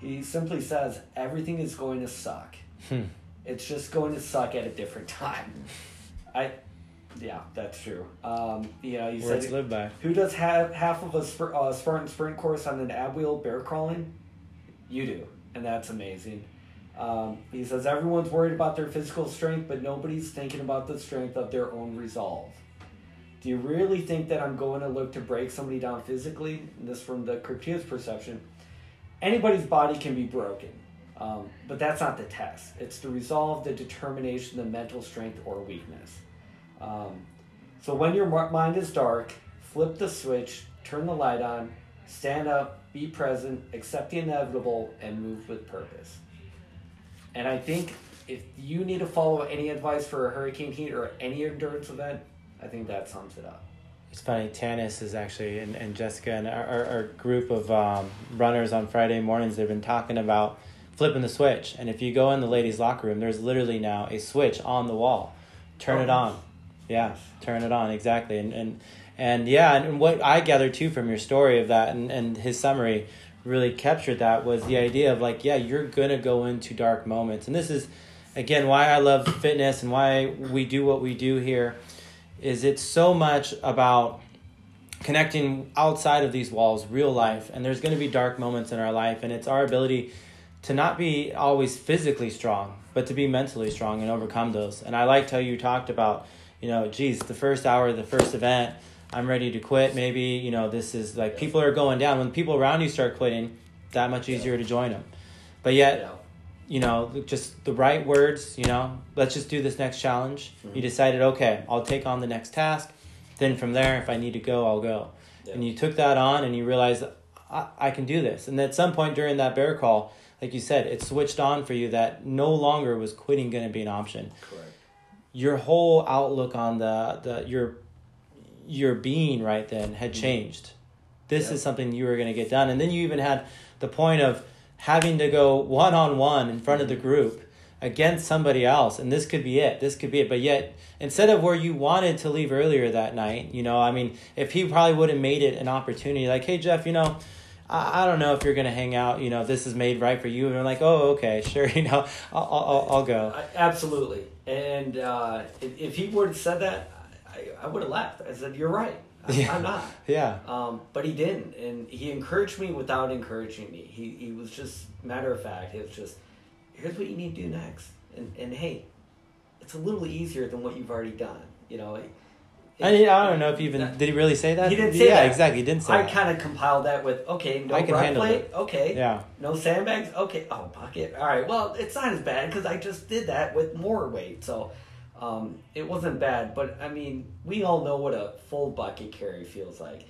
he simply says, "Everything is going to suck. Hmm. It's just going to suck at a different time." I, yeah, that's true. Um, you know, you words said, live by. "Who does half half of a uh, Spartan sprint course on an ab wheel bear crawling?" You do, and that's amazing. Um, he says everyone's worried about their physical strength, but nobody's thinking about the strength of their own resolve. Do you really think that I'm going to look to break somebody down physically? And this from the Krypteia's perception. Anybody's body can be broken, um, but that's not the test. It's the resolve, the determination, the mental strength or weakness. Um, so when your mind is dark, flip the switch, turn the light on, stand up, be present, accept the inevitable, and move with purpose. And I think if you need to follow any advice for a hurricane heat or any endurance event, I think that sums it up. It's funny. Tanis is actually and, and Jessica and our, our, our group of um, runners on Friday mornings. They've been talking about flipping the switch. And if you go in the ladies' locker room, there's literally now a switch on the wall. Turn Oh, it on. Yeah, turn it on exactly. And and and yeah, and what I gathered too from your story of that and and his summary really captured that was the idea of like yeah, you're gonna go into dark moments. And this is again why I love fitness and why we do what we do here is it's so much about connecting outside of these walls real life and there's going to be dark moments in our life and it's our ability to not be always physically strong but to be mentally strong and overcome those and i liked how you talked about you know geez the first hour of the first event i'm ready to quit maybe you know this is like people are going down when people around you start quitting that much easier to join them but yet Yeah. you know, just the right words, you know, let's just do this next challenge. Mhm. You decided, okay, I'll take on the next task. Then from there, if I need to go, I'll go. Yeah. And you took that on and you realized, I, I can do this. And at some point during that bear crawl, like you said, it switched on for you that no longer was quitting going to be an option. Correct. Your whole outlook on the, the your your being right then had Mhm. changed. This is something you were going to get done. And then you even had the point of having to go one on one in front of the group against somebody else and this could be it this could be it but yet instead of where you wanted to leave earlier that night you know i mean if he probably would have made it an opportunity like hey jeff you know i, I don't know if you're gonna hang out you know this is made right for you and we're like oh okay sure you know i'll, I'll, I'll go absolutely. And uh, if, if he would have said that, I, I would have laughed. I said, "You're right. I, Yeah. I'm not." yeah Um, but he didn't, and he encouraged me without encouraging me. He he was just matter of fact. It was just, here's what you need to do next, and and hey, it's a little easier than what you've already done. You know, I, mean, I don't know if he even did he really say that. He didn't say yeah, that. exactly. He didn't say I that. kind of compiled that with okay, no I can handle plate, it. okay, Yeah. no sandbags, okay, oh bucket, all right. Well, it's not as bad because I just did that with more weight, so um, it wasn't bad. But I mean, we all know what a full bucket carry feels like.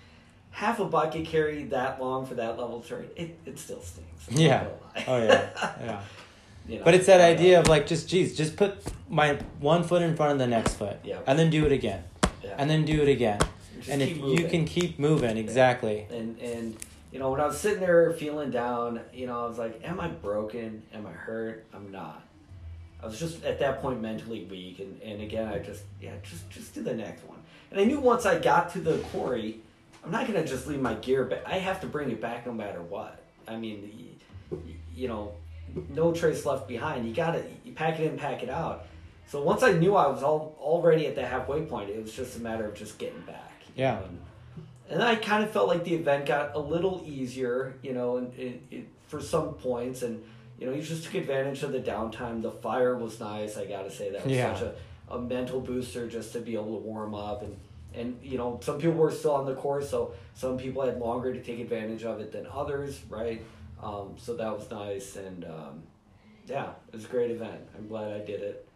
Half a bucket carry that long for that level of terrain, it, it still stings. I'm Yeah. Oh yeah. Yeah. You know, But it's that idea of like just geez, just put my one foot in front of the next foot. Yeah. And then do it again. yeah. And then do it again. Just and if keep you can keep moving, exactly. and and you know when I was sitting there feeling down, you know I was like, "Am I broken? Am I hurt? I'm not." I was just at that point mentally weak, and, and again I just yeah just just do the next one. And I knew once I got to the quarry, I'm not gonna just leave my gear back. I have to bring it back no matter what. I mean, you know, no trace left behind. You gotta you pack it in, pack it out. So once I knew I was all already at the halfway point, it was just a matter of just getting back. Yeah. and- and I kind of felt like the event got a little easier, you know, and it, it, for some points, and you know, you just took advantage of the downtime. The fire was nice. I got to say that was Yeah. such a, a mental booster just to be able to warm up and and you know, some people were still on the course, so some people had longer to take advantage of it than others, right? Um, so that was nice, and um, yeah, it was a great event. I'm glad I did it.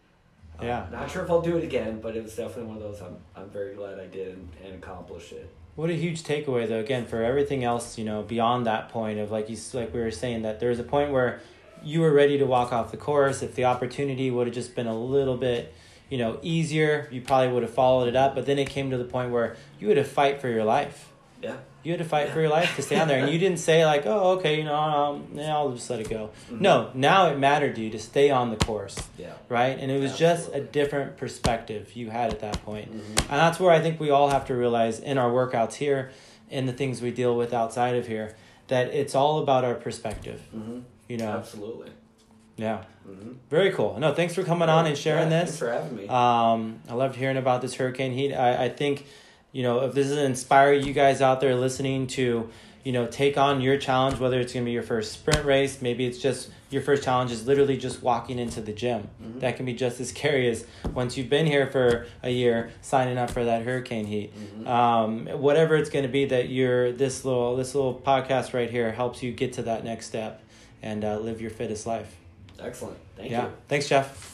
Uh, Yeah. not sure if I'll do it again, but it was definitely one of those I'm I'm very glad I did and, and accomplished it. What a huge takeaway, though. Again, for everything else, you know, beyond that point of like you, like we were saying, that there's a point where you were ready to walk off the course. If the opportunity would have just been a little bit, you know, easier, you probably would have followed it up. But then it came to the point where you had to fight for your life. Yeah. You had to fight for your life to stay on there, and you didn't say like, "Oh, okay, you know, um, yeah, I'll just let it go." No, now it mattered to you to stay on the course, Yeah. right? And it was just a different perspective you had at that point. Mhm. And that's where I think we all have to realize in our workouts here, in the things we deal with outside of here, that it's all about our perspective. Mm-hmm. You know, Absolutely. yeah, Mm-hmm. very cool. No, thanks for coming on and sharing yeah, this. Thanks for having me. Um, I loved hearing about this hurricane heat. I, I think, you know, if this is inspire you guys out there listening to, you know, take on your challenge, whether it's going to be your first sprint race, maybe it's just your first challenge is literally just walking into the gym. Mhm. That can be just as scary as once you've been here for a year, signing up for that hurricane heat. Mhm. Um, whatever it's going to be that you're this little this little podcast right here helps you get to that next step and uh, live your fittest life. Excellent. Thank yeah. you. Thanks, Jeff.